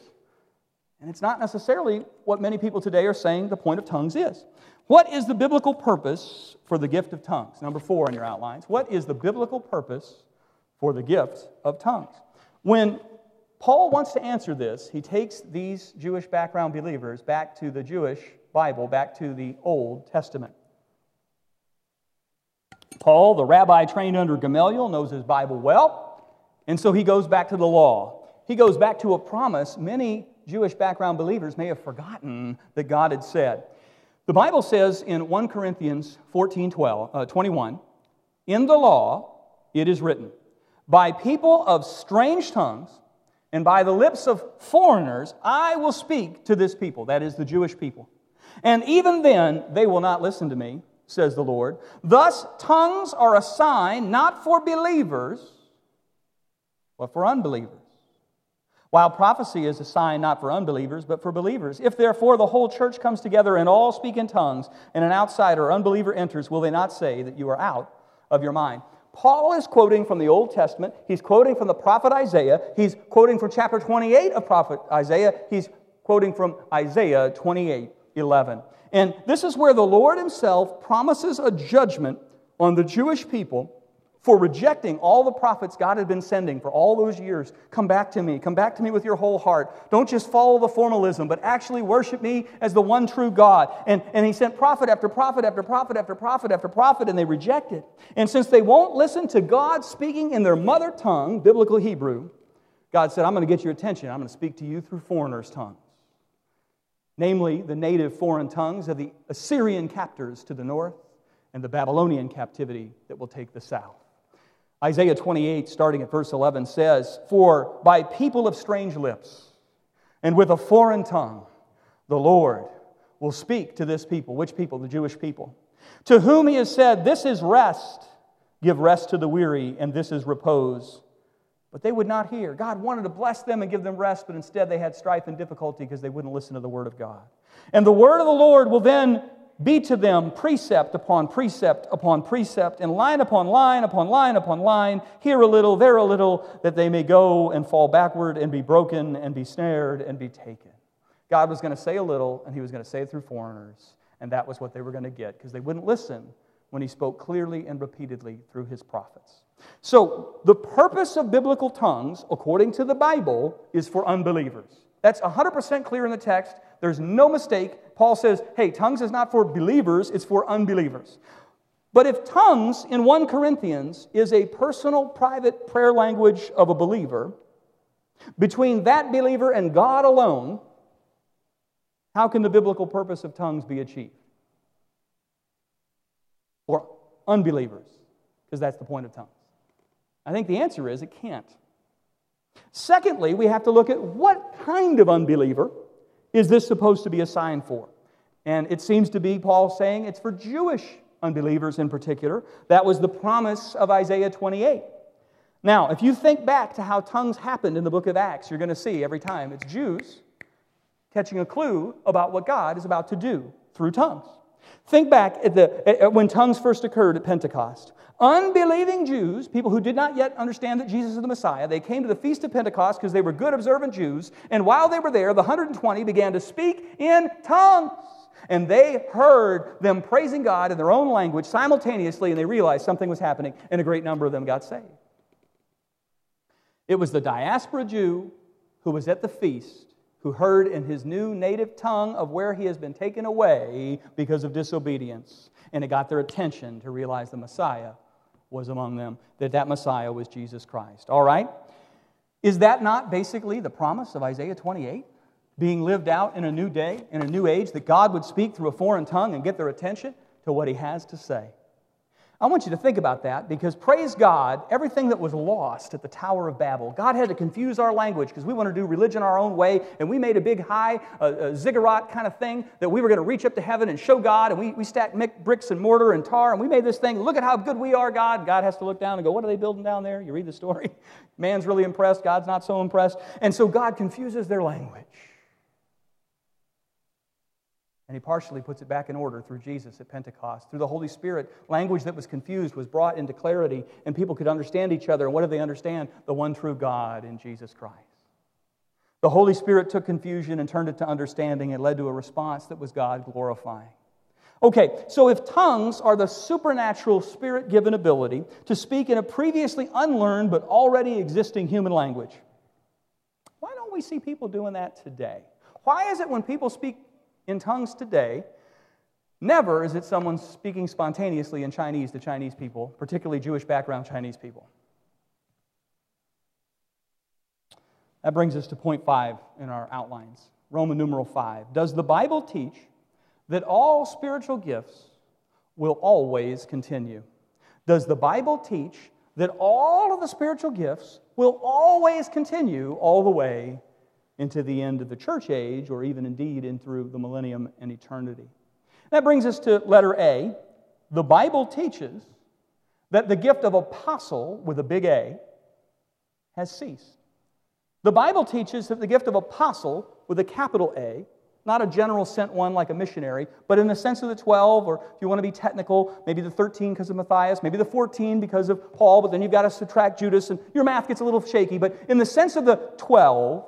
And it's not necessarily what many people today are saying the point of tongues is. What is the biblical purpose for the gift of tongues? Number four in your outlines. What is the biblical purpose for the gift of tongues? When Paul wants to answer this, he takes these Jewish background believers back to the Jewish Bible, back to the Old Testament. Paul, the rabbi trained under Gamaliel, knows his Bible well, and so he goes back to the law. He goes back to a promise many Jewish background believers may have forgotten that God had said. The Bible says in 1 Corinthians 14 12, uh, 21, in the law it is written, by people of strange tongues and by the lips of foreigners I will speak to this people, that is the Jewish people. And even then they will not listen to me, says the Lord. Thus, tongues are a sign not for believers, but for unbelievers while prophecy is a sign not for unbelievers, but for believers. If therefore the whole church comes together and all speak in tongues, and an outsider or unbeliever enters, will they not say that you are out of your mind? Paul is quoting from the Old Testament. He's quoting from the prophet Isaiah. He's quoting from chapter 28 of prophet Isaiah. He's quoting from Isaiah 28 11. And this is where the Lord himself promises a judgment on the Jewish people for rejecting all the prophets God had been sending for all those years. Come back to me. Come back to me with your whole heart. Don't just follow the formalism, but actually worship me as the one true God. And, and he sent prophet after prophet after prophet after prophet after prophet, and they rejected. And since they won't listen to God speaking in their mother tongue, biblical Hebrew, God said, I'm going to get your attention. I'm going to speak to you through foreigners' tongues. Namely, the native foreign tongues of the Assyrian captors to the north and the Babylonian captivity that will take the south. Isaiah 28, starting at verse 11, says, For by people of strange lips and with a foreign tongue, the Lord will speak to this people. Which people? The Jewish people. To whom he has said, This is rest. Give rest to the weary, and this is repose. But they would not hear. God wanted to bless them and give them rest, but instead they had strife and difficulty because they wouldn't listen to the word of God. And the word of the Lord will then be to them precept upon precept upon precept, and line upon line upon line upon line, here a little, there a little, that they may go and fall backward and be broken and be snared and be taken. God was going to say a little, and He was going to say it through foreigners, and that was what they were going to get because they wouldn't listen when he spoke clearly and repeatedly through his prophets. So, the purpose of biblical tongues, according to the Bible, is for unbelievers. That's 100% clear in the text. There's no mistake. Paul says, hey, tongues is not for believers, it's for unbelievers. But if tongues in 1 Corinthians is a personal, private prayer language of a believer, between that believer and God alone, how can the biblical purpose of tongues be achieved? For unbelievers, because that's the point of tongues. I think the answer is it can't. Secondly, we have to look at what kind of unbeliever is this supposed to be a sign for? And it seems to be Paul saying it's for Jewish unbelievers in particular. That was the promise of Isaiah 28. Now, if you think back to how tongues happened in the book of Acts, you're going to see every time it's Jews catching a clue about what God is about to do through tongues. Think back at, the, at when tongues first occurred at Pentecost. Unbelieving Jews, people who did not yet understand that Jesus is the Messiah, they came to the Feast of Pentecost because they were good, observant Jews. And while they were there, the 120 began to speak in tongues. And they heard them praising God in their own language simultaneously, and they realized something was happening, and a great number of them got saved. It was the diaspora Jew who was at the feast who heard in his new native tongue of where he has been taken away because of disobedience. And it got their attention to realize the Messiah was among them, that that Messiah was Jesus Christ. All right? Is that not basically the promise of Isaiah 28? Being lived out in a new day, in a new age, that God would speak through a foreign tongue and get their attention to what he has to say. I want you to think about that because, praise God, everything that was lost at the Tower of Babel, God had to confuse our language because we want to do religion our own way, and we made a big high uh, ziggurat kind of thing that we were going to reach up to heaven and show God, and we, we stacked bricks and mortar and tar, and we made this thing. Look at how good we are, God. God has to look down and go, What are they building down there? You read the story. Man's really impressed, God's not so impressed. And so God confuses their language. And he partially puts it back in order through Jesus at Pentecost. Through the Holy Spirit, language that was confused was brought into clarity, and people could understand each other. And what did they understand? The one true God in Jesus Christ. The Holy Spirit took confusion and turned it to understanding and led to a response that was God glorifying. Okay, so if tongues are the supernatural spirit given ability to speak in a previously unlearned but already existing human language, why don't we see people doing that today? Why is it when people speak in tongues today, never is it someone speaking spontaneously in Chinese to Chinese people, particularly Jewish background Chinese people. That brings us to point five in our outlines Roman numeral five. Does the Bible teach that all spiritual gifts will always continue? Does the Bible teach that all of the spiritual gifts will always continue all the way into the end of the church age, or even indeed in through the millennium and eternity. That brings us to letter A. The Bible teaches that the gift of apostle, with a big A, has ceased. The Bible teaches that the gift of apostle, with a capital A, not a general sent one like a missionary, but in the sense of the 12, or if you want to be technical, maybe the 13 because of Matthias, maybe the 14 because of Paul, but then you've got to subtract Judas, and your math gets a little shaky. But in the sense of the 12,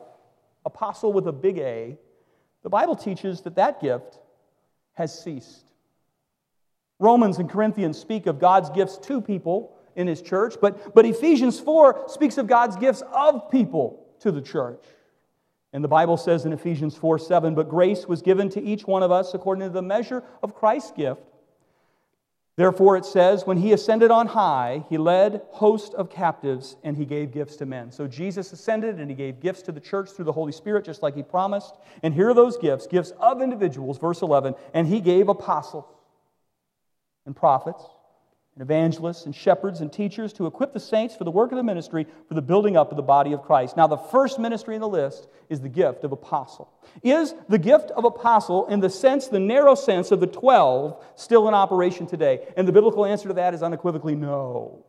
apostle with a big A, the Bible teaches that that gift has ceased. Romans and Corinthians speak of God's gifts to people in his church, but, but Ephesians 4 speaks of God's gifts of people to the church. And the Bible says in Ephesians 4 7, but grace was given to each one of us according to the measure of Christ's gift. Therefore, it says, when he ascended on high, he led hosts of captives and he gave gifts to men. So Jesus ascended and he gave gifts to the church through the Holy Spirit, just like he promised. And here are those gifts gifts of individuals, verse 11. And he gave apostles and prophets and evangelists and shepherds and teachers to equip the saints for the work of the ministry for the building up of the body of Christ. Now, the first ministry in the list is the gift of apostle. Is the gift of apostle, in the sense, the narrow sense of the 12, still in operation today? And the biblical answer to that is unequivocally no.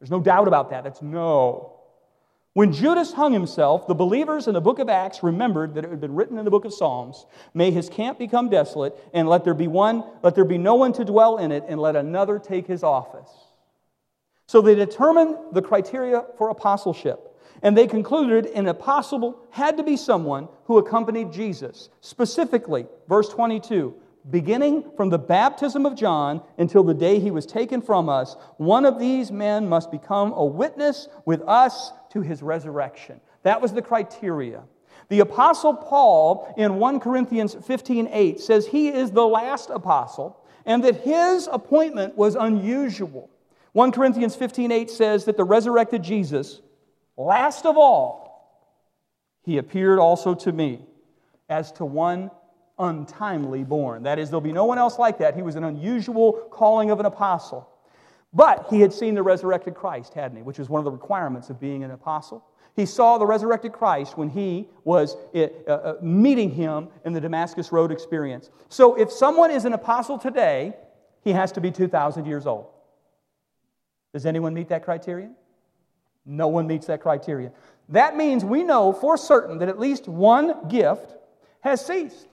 There's no doubt about that. That's no. When Judas hung himself, the believers in the book of Acts remembered that it had been written in the book of Psalms, "May his camp become desolate, and let there be one, let there be no one to dwell in it, and let another take his office." So they determined the criteria for apostleship, and they concluded an apostle had to be someone who accompanied Jesus. Specifically, verse 22, beginning from the baptism of John until the day he was taken from us, one of these men must become a witness with us to his resurrection. That was the criteria. The apostle Paul in 1 Corinthians 15:8 says he is the last apostle and that his appointment was unusual. 1 Corinthians 15:8 says that the resurrected Jesus, last of all, he appeared also to me as to one untimely born. That is, there'll be no one else like that. He was an unusual calling of an apostle. But he had seen the resurrected Christ, hadn't he? Which is one of the requirements of being an apostle. He saw the resurrected Christ when he was uh, uh, meeting him in the Damascus Road experience. So if someone is an apostle today, he has to be 2,000 years old. Does anyone meet that criterion? No one meets that criterion. That means we know for certain that at least one gift has ceased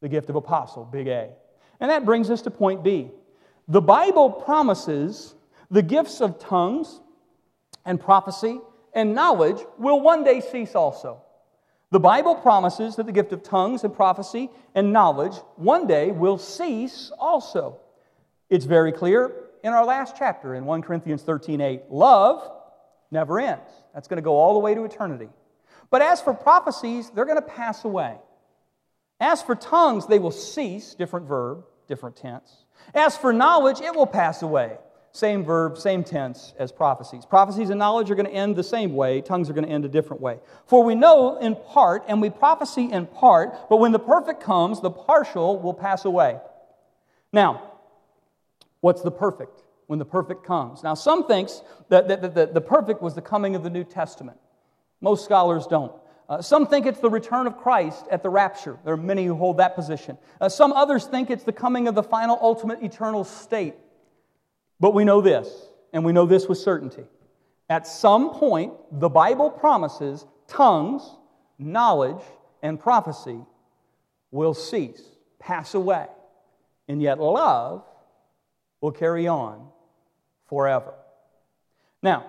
the gift of apostle, big A. And that brings us to point B. The Bible promises the gifts of tongues and prophecy and knowledge will one day cease also. The Bible promises that the gift of tongues and prophecy and knowledge one day will cease also. It's very clear in our last chapter in 1 Corinthians 13 8. Love never ends. That's going to go all the way to eternity. But as for prophecies, they're going to pass away. As for tongues, they will cease, different verb, different tense. As for knowledge, it will pass away. Same verb, same tense as prophecies. Prophecies and knowledge are going to end the same way, tongues are going to end a different way. For we know in part, and we prophesy in part, but when the perfect comes, the partial will pass away. Now, what's the perfect? When the perfect comes. Now, some thinks that, that, that the perfect was the coming of the New Testament. Most scholars don't. Uh, some think it's the return of Christ at the rapture. There are many who hold that position. Uh, some others think it's the coming of the final, ultimate, eternal state. But we know this, and we know this with certainty. At some point, the Bible promises tongues, knowledge, and prophecy will cease, pass away, and yet love will carry on forever. Now,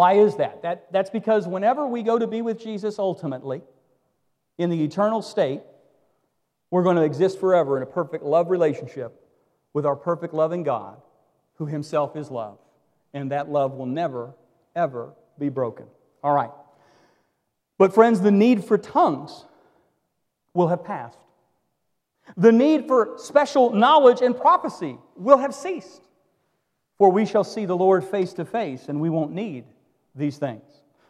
why is that? that? That's because whenever we go to be with Jesus ultimately, in the eternal state, we're going to exist forever in a perfect love relationship with our perfect loving God, who Himself is love. And that love will never, ever be broken. All right. But, friends, the need for tongues will have passed. The need for special knowledge and prophecy will have ceased. For we shall see the Lord face to face, and we won't need these things.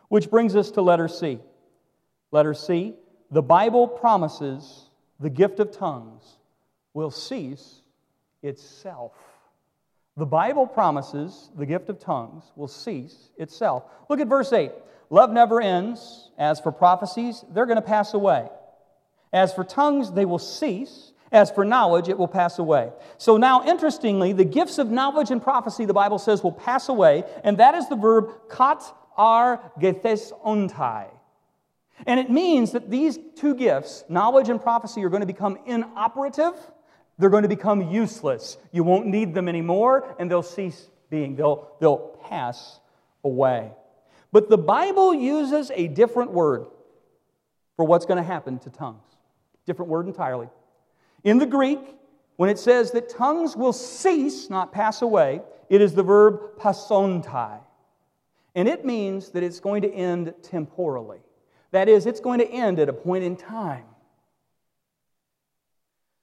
Which brings us to letter C. Letter C the Bible promises the gift of tongues will cease itself. The Bible promises the gift of tongues will cease itself. Look at verse 8. Love never ends. As for prophecies, they're going to pass away. As for tongues, they will cease. As for knowledge, it will pass away. So now, interestingly, the gifts of knowledge and prophecy, the Bible says, will pass away, and that is the verb kat ar gethes ontai. And it means that these two gifts, knowledge and prophecy, are going to become inoperative. They're going to become useless. You won't need them anymore, and they'll cease being. They'll, they'll pass away. But the Bible uses a different word for what's going to happen to tongues. Different word entirely. In the Greek, when it says that tongues will cease, not pass away, it is the verb pausontai. And it means that it's going to end temporally. That is, it's going to end at a point in time.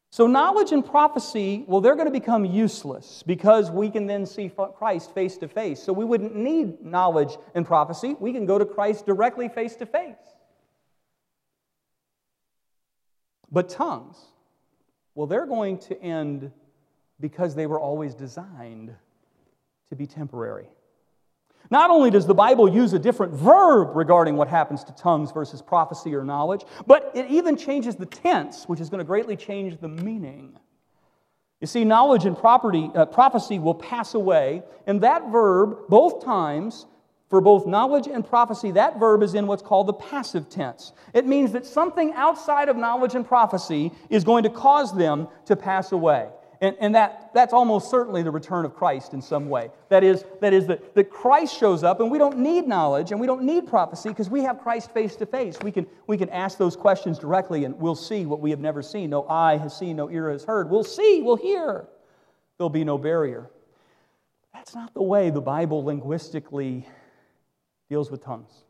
So, knowledge and prophecy, well, they're going to become useless because we can then see Christ face to face. So, we wouldn't need knowledge and prophecy. We can go to Christ directly face to face. But tongues, well, they're going to end because they were always designed to be temporary. Not only does the Bible use a different verb regarding what happens to tongues versus prophecy or knowledge, but it even changes the tense, which is going to greatly change the meaning. You see, knowledge and property, uh, prophecy will pass away, and that verb, both times, for both knowledge and prophecy, that verb is in what's called the passive tense. It means that something outside of knowledge and prophecy is going to cause them to pass away. And, and that, that's almost certainly the return of Christ in some way. That is, that, is that, that Christ shows up, and we don't need knowledge and we don't need prophecy because we have Christ face to face. We can, we can ask those questions directly, and we'll see what we have never seen. No eye has seen, no ear has heard. We'll see, we'll hear. There'll be no barrier. That's not the way the Bible linguistically deals with tongues.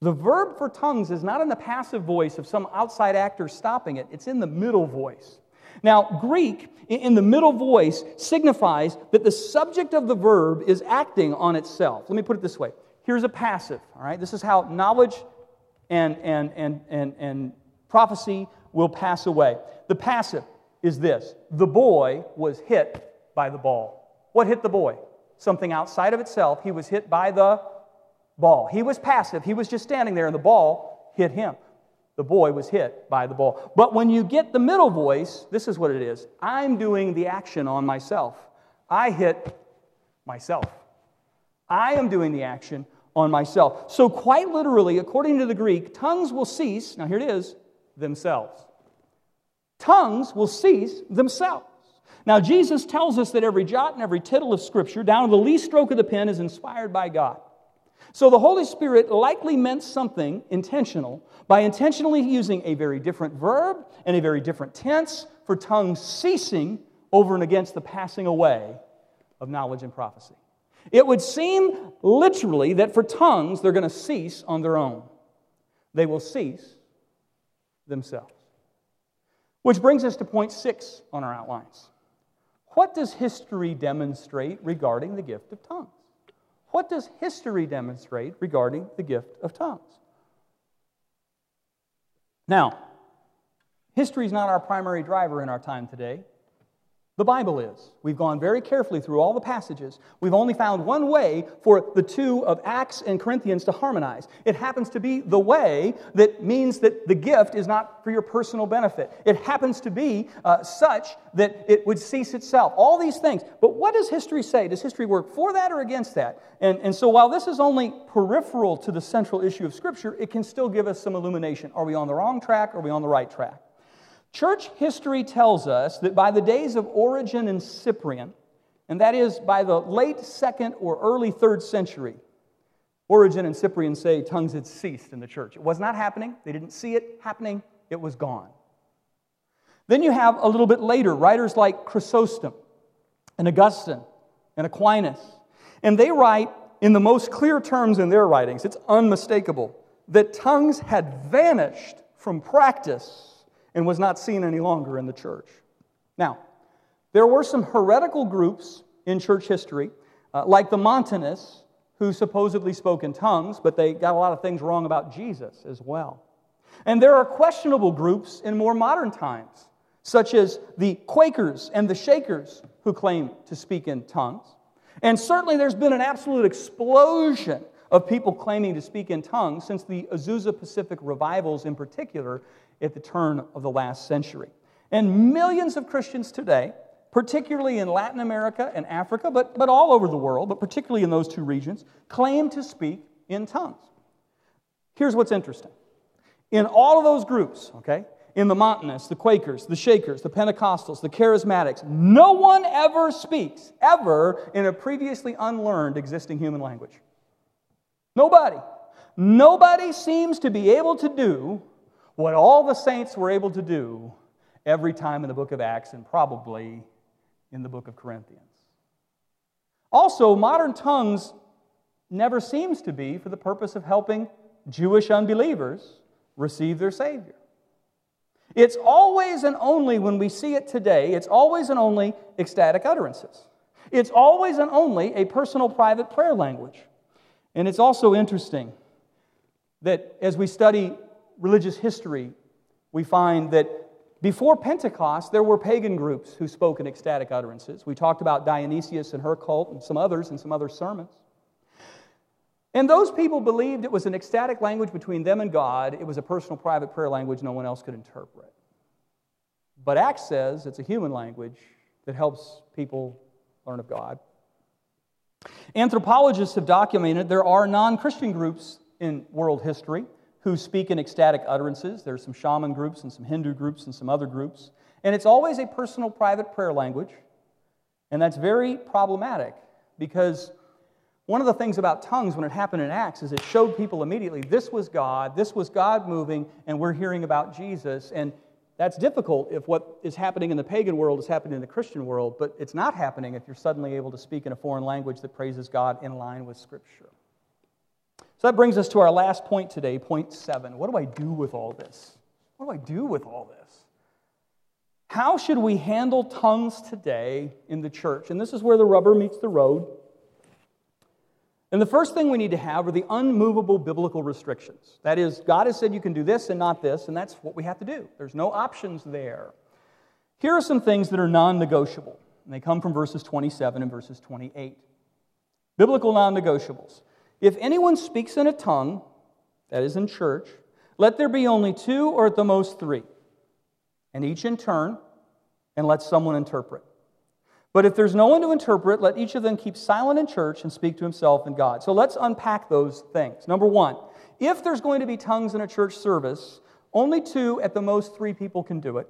The verb for tongues is not in the passive voice of some outside actor stopping it, it's in the middle voice. Now, Greek in the middle voice signifies that the subject of the verb is acting on itself. Let me put it this way here's a passive, all right? This is how knowledge and, and, and, and, and prophecy will pass away. The passive is this the boy was hit by the ball. What hit the boy? Something outside of itself. He was hit by the ball. He was passive. He was just standing there, and the ball hit him. The boy was hit by the ball. But when you get the middle voice, this is what it is I'm doing the action on myself. I hit myself. I am doing the action on myself. So, quite literally, according to the Greek, tongues will cease, now here it is, themselves. Tongues will cease themselves. Now, Jesus tells us that every jot and every tittle of Scripture, down to the least stroke of the pen, is inspired by God. So the Holy Spirit likely meant something intentional by intentionally using a very different verb and a very different tense for tongues ceasing over and against the passing away of knowledge and prophecy. It would seem literally that for tongues, they're going to cease on their own. They will cease themselves. Which brings us to point six on our outlines. What does history demonstrate regarding the gift of tongues? What does history demonstrate regarding the gift of tongues? Now, history is not our primary driver in our time today. The Bible is. We've gone very carefully through all the passages. We've only found one way for the two of Acts and Corinthians to harmonize. It happens to be the way that means that the gift is not for your personal benefit. It happens to be uh, such that it would cease itself. All these things. But what does history say? Does history work for that or against that? And, and so while this is only peripheral to the central issue of Scripture, it can still give us some illumination. Are we on the wrong track? Or are we on the right track? Church history tells us that by the days of Origen and Cyprian, and that is by the late second or early third century, Origen and Cyprian say tongues had ceased in the church. It was not happening, they didn't see it happening, it was gone. Then you have a little bit later writers like Chrysostom and Augustine and Aquinas, and they write in the most clear terms in their writings, it's unmistakable, that tongues had vanished from practice and was not seen any longer in the church. Now, there were some heretical groups in church history, uh, like the Montanists, who supposedly spoke in tongues, but they got a lot of things wrong about Jesus as well. And there are questionable groups in more modern times, such as the Quakers and the Shakers, who claim to speak in tongues. And certainly there's been an absolute explosion of people claiming to speak in tongues since the Azusa Pacific revivals, in particular, at the turn of the last century. And millions of Christians today, particularly in Latin America and Africa, but, but all over the world, but particularly in those two regions, claim to speak in tongues. Here's what's interesting. In all of those groups, okay, in the Montanists, the Quakers, the Shakers, the Pentecostals, the Charismatics, no one ever speaks, ever, in a previously unlearned existing human language. Nobody. Nobody seems to be able to do what all the saints were able to do every time in the book of Acts and probably in the book of Corinthians. Also, modern tongues never seems to be for the purpose of helping Jewish unbelievers receive their Savior. It's always and only when we see it today, it's always and only ecstatic utterances. It's always and only a personal private prayer language. And it's also interesting that as we study religious history, we find that before Pentecost, there were pagan groups who spoke in ecstatic utterances. We talked about Dionysius and her cult and some others in some other sermons. And those people believed it was an ecstatic language between them and God. It was a personal, private prayer language no one else could interpret. But Acts says it's a human language that helps people learn of God. Anthropologists have documented there are non Christian groups in world history who speak in ecstatic utterances. There are some shaman groups and some Hindu groups and some other groups. And it's always a personal, private prayer language. And that's very problematic because one of the things about tongues when it happened in Acts is it showed people immediately this was God, this was God moving, and we're hearing about Jesus. And that's difficult if what is happening in the pagan world is happening in the Christian world, but it's not happening if you're suddenly able to speak in a foreign language that praises God in line with Scripture. So that brings us to our last point today, point seven. What do I do with all this? What do I do with all this? How should we handle tongues today in the church? And this is where the rubber meets the road. And the first thing we need to have are the unmovable biblical restrictions. That is, God has said you can do this and not this, and that's what we have to do. There's no options there. Here are some things that are non negotiable, and they come from verses 27 and verses 28. Biblical non negotiables. If anyone speaks in a tongue, that is in church, let there be only two or at the most three, and each in turn, and let someone interpret. But if there's no one to interpret, let each of them keep silent in church and speak to himself and God. So let's unpack those things. Number one, if there's going to be tongues in a church service, only two, at the most three people can do it.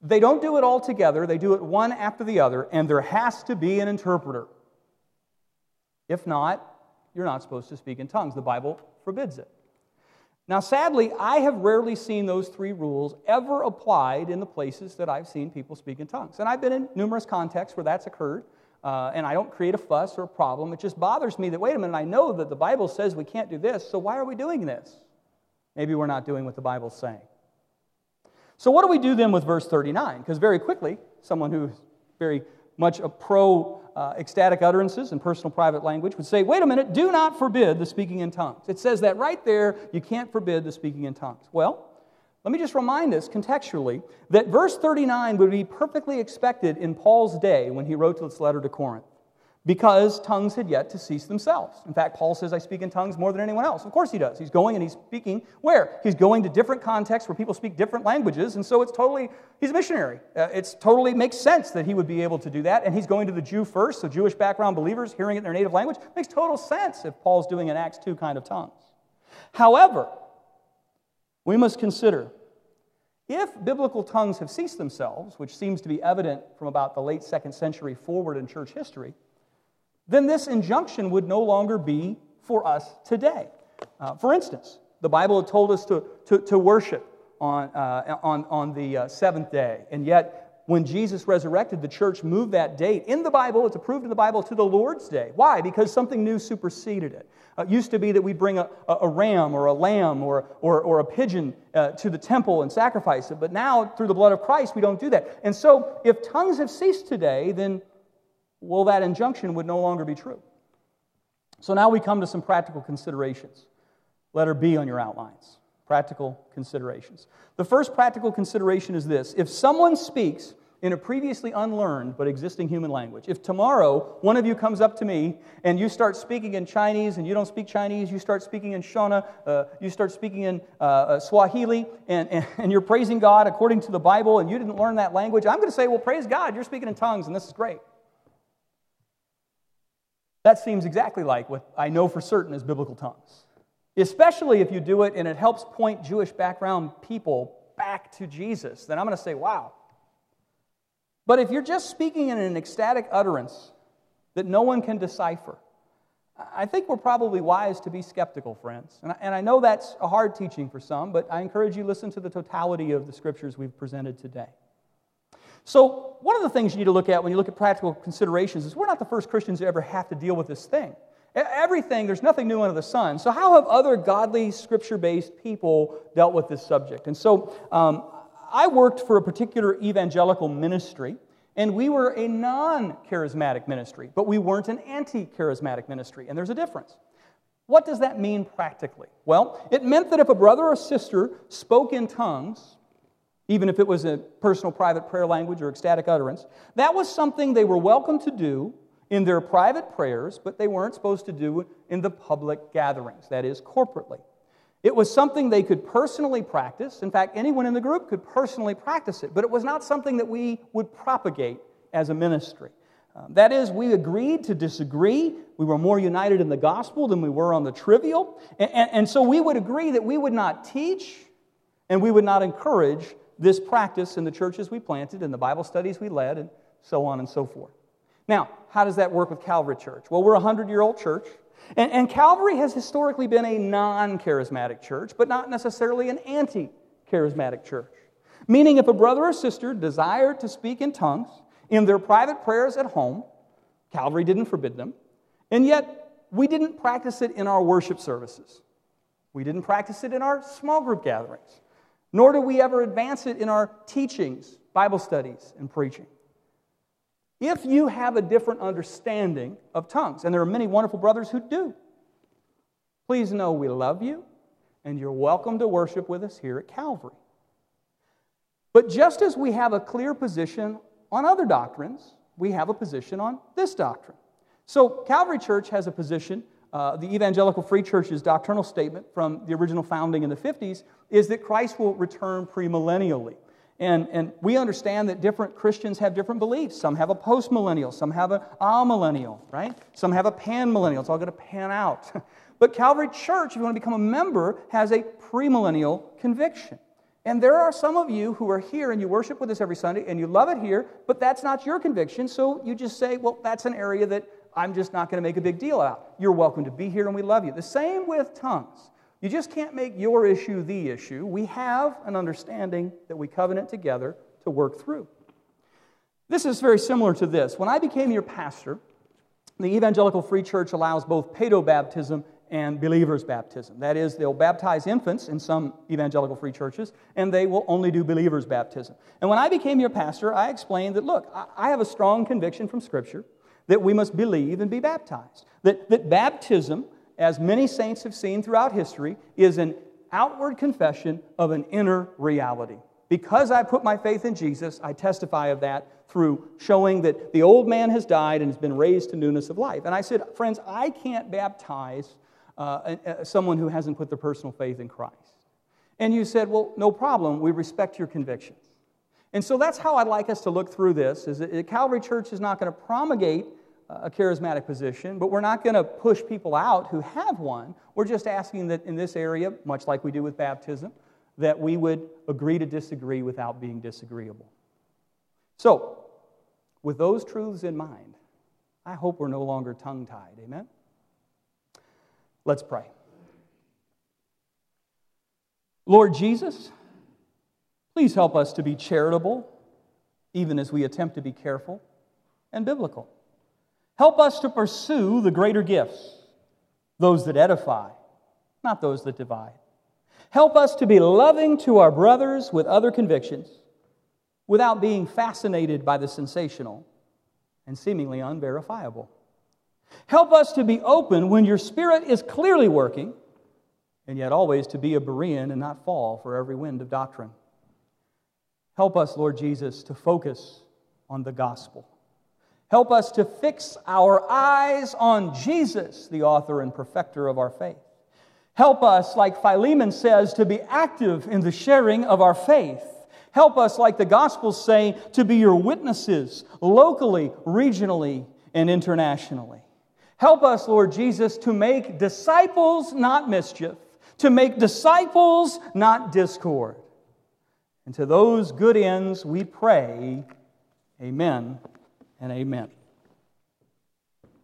They don't do it all together, they do it one after the other, and there has to be an interpreter. If not, you're not supposed to speak in tongues. The Bible forbids it. Now, sadly, I have rarely seen those three rules ever applied in the places that I've seen people speak in tongues. And I've been in numerous contexts where that's occurred, uh, and I don't create a fuss or a problem. It just bothers me that, wait a minute, I know that the Bible says we can't do this, so why are we doing this? Maybe we're not doing what the Bible's saying. So, what do we do then with verse 39? Because very quickly, someone who's very much a pro uh, ecstatic utterances and personal private language would say, wait a minute, do not forbid the speaking in tongues. It says that right there, you can't forbid the speaking in tongues. Well, let me just remind us contextually that verse 39 would be perfectly expected in Paul's day when he wrote this letter to Corinth because tongues had yet to cease themselves. In fact, Paul says, I speak in tongues more than anyone else. Of course he does. He's going and he's speaking where? He's going to different contexts where people speak different languages, and so it's totally, he's a missionary. Uh, it's totally makes sense that he would be able to do that, and he's going to the Jew first, so Jewish background believers hearing it in their native language makes total sense if Paul's doing an Acts 2 kind of tongues. However, we must consider if biblical tongues have ceased themselves, which seems to be evident from about the late second century forward in church history, then this injunction would no longer be for us today. Uh, for instance, the Bible had told us to, to, to worship on, uh, on, on the uh, seventh day, and yet when Jesus resurrected, the church moved that date in the Bible, it's approved in the Bible, to the Lord's Day. Why? Because something new superseded it. Uh, it used to be that we'd bring a, a, ram or a lamb or, or, or a pigeon uh, to the temple and sacrifice it, but now, through the blood of Christ, we don't do that. And so, if tongues have ceased today, then well, that injunction would no longer be true. So now we come to some practical considerations. Letter B on your outlines. Practical considerations. The first practical consideration is this if someone speaks in a previously unlearned but existing human language, if tomorrow one of you comes up to me and you start speaking in Chinese and you don't speak Chinese, you start speaking in Shona, uh, you start speaking in uh, uh, Swahili, and, and, and you're praising God according to the Bible and you didn't learn that language, I'm going to say, well, praise God, you're speaking in tongues and this is great. That seems exactly like what I know for certain is biblical tongues. Especially if you do it and it helps point Jewish background people back to Jesus, then I'm going to say, wow. But if you're just speaking in an ecstatic utterance that no one can decipher, I think we're probably wise to be skeptical, friends. And I, know that's a hard teaching for some, but I encourage you listen to the totality of the scriptures we've presented today. So, one of the things you need to look at when you look at practical considerations is we're not the first Christians to ever have to deal with this thing. Everything, there's nothing new under the sun. So, how have other godly, scripture based people dealt with this subject? And so, um, I worked for a particular evangelical ministry, and we were a non charismatic ministry, but we weren't an anti charismatic ministry, and there's a difference. What does that mean practically? Well, it meant that if a brother or sister spoke in tongues, even if it was a personal private prayer language or ecstatic utterance. That was something they were welcome to do in their private prayers, but they weren't supposed to do in the public gatherings, that is, corporately. It was something they could personally practice. In fact, anyone in the group could personally practice it, but it was not something that we would propagate as a ministry. Um, that is, we agreed to disagree. We were more united in the gospel than we were on the trivial. And, and, and so we would agree that we would not teach and we would not encourage this practice in the churches we planted and the Bible studies we led and so on and so forth. Now, how does that work with Calvary Church? Well, we're a 100 year old church, and, and Calvary has historically been a non charismatic church, but not necessarily an anti charismatic church. Meaning, if a brother or sister desired to speak in tongues in their private prayers at home, Calvary didn't forbid them, and yet we didn't practice it in our worship services. We didn't practice it in our small group gatherings, nor do we ever advance it in our teachings, Bible studies, and preaching. If you have a different understanding of tongues, and there are many wonderful brothers who do, please know we love you and you're welcome to worship with us here at Calvary. But just as we have a clear position on other doctrines, we have a position on this doctrine. So, Calvary Church has a position. Uh, the Evangelical Free Church's doctrinal statement from the original founding in the 50s is that Christ will return premillennially. And, and we understand that different Christians have different beliefs. Some have a postmillennial, some have an amillennial, right? Some have a panmillennial. It's all going to pan out. but Calvary Church, if you want to become a member, has a premillennial conviction. And there are some of you who are here and you worship with us every Sunday and you love it here, but that's not your conviction. So you just say, well, that's an area that I'm just not going to make a big deal out. You're welcome to be here and we love you. The same with tongues. You just can't make your issue the issue. We have an understanding that we covenant together to work through. This is very similar to this. When I became your pastor, the Evangelical Free Church allows both paedo baptism and believers' baptism. That is, they'll baptize infants in some evangelical free churches, and they will only do believers' baptism. And when I became your pastor, I explained that, look, I have a strong conviction from Scripture that we must believe and be baptized. That, that baptism, as many saints have seen throughout history, is an outward confession of an inner reality. Because I put my faith in Jesus, I testify of that through showing that the old man has died and has been raised to newness of life. And I said, friends, I can't baptize uh, someone who hasn't put their personal faith in Christ. And you said, well, no problem. We respect your convictions. And so that's how I'd like us to look through this, is that Calvary Church is not going to promulgate a charismatic position, but we're not going to push people out who have one. We're just asking that in this area, much like we do with baptism, that we would agree to disagree without being disagreeable. So, with those truths in mind, I hope we're no longer tongue tied. Amen? Let's pray. Lord Jesus, please help us to be charitable, even as we attempt to be careful and biblical. Help us to pursue the greater gifts, those that edify, not those that divide. Help us to be loving to our brothers with other convictions without being fascinated by the sensational and seemingly unverifiable. Help us to be open when your Spirit is clearly working, and yet always to be a Berean and not fall for every wind of doctrine. Help us, Lord Jesus, to focus on the gospel. Help us to fix our eyes on Jesus, the author and perfecter of our faith. Help us, like Philemon says, to be active in the sharing of our faith. Help us, like the Gospels say, to be your witnesses locally, regionally, and internationally. Help us, Lord Jesus, to make disciples, not mischief, to make disciples, not discord. And to those good ends we pray, Amen and amen.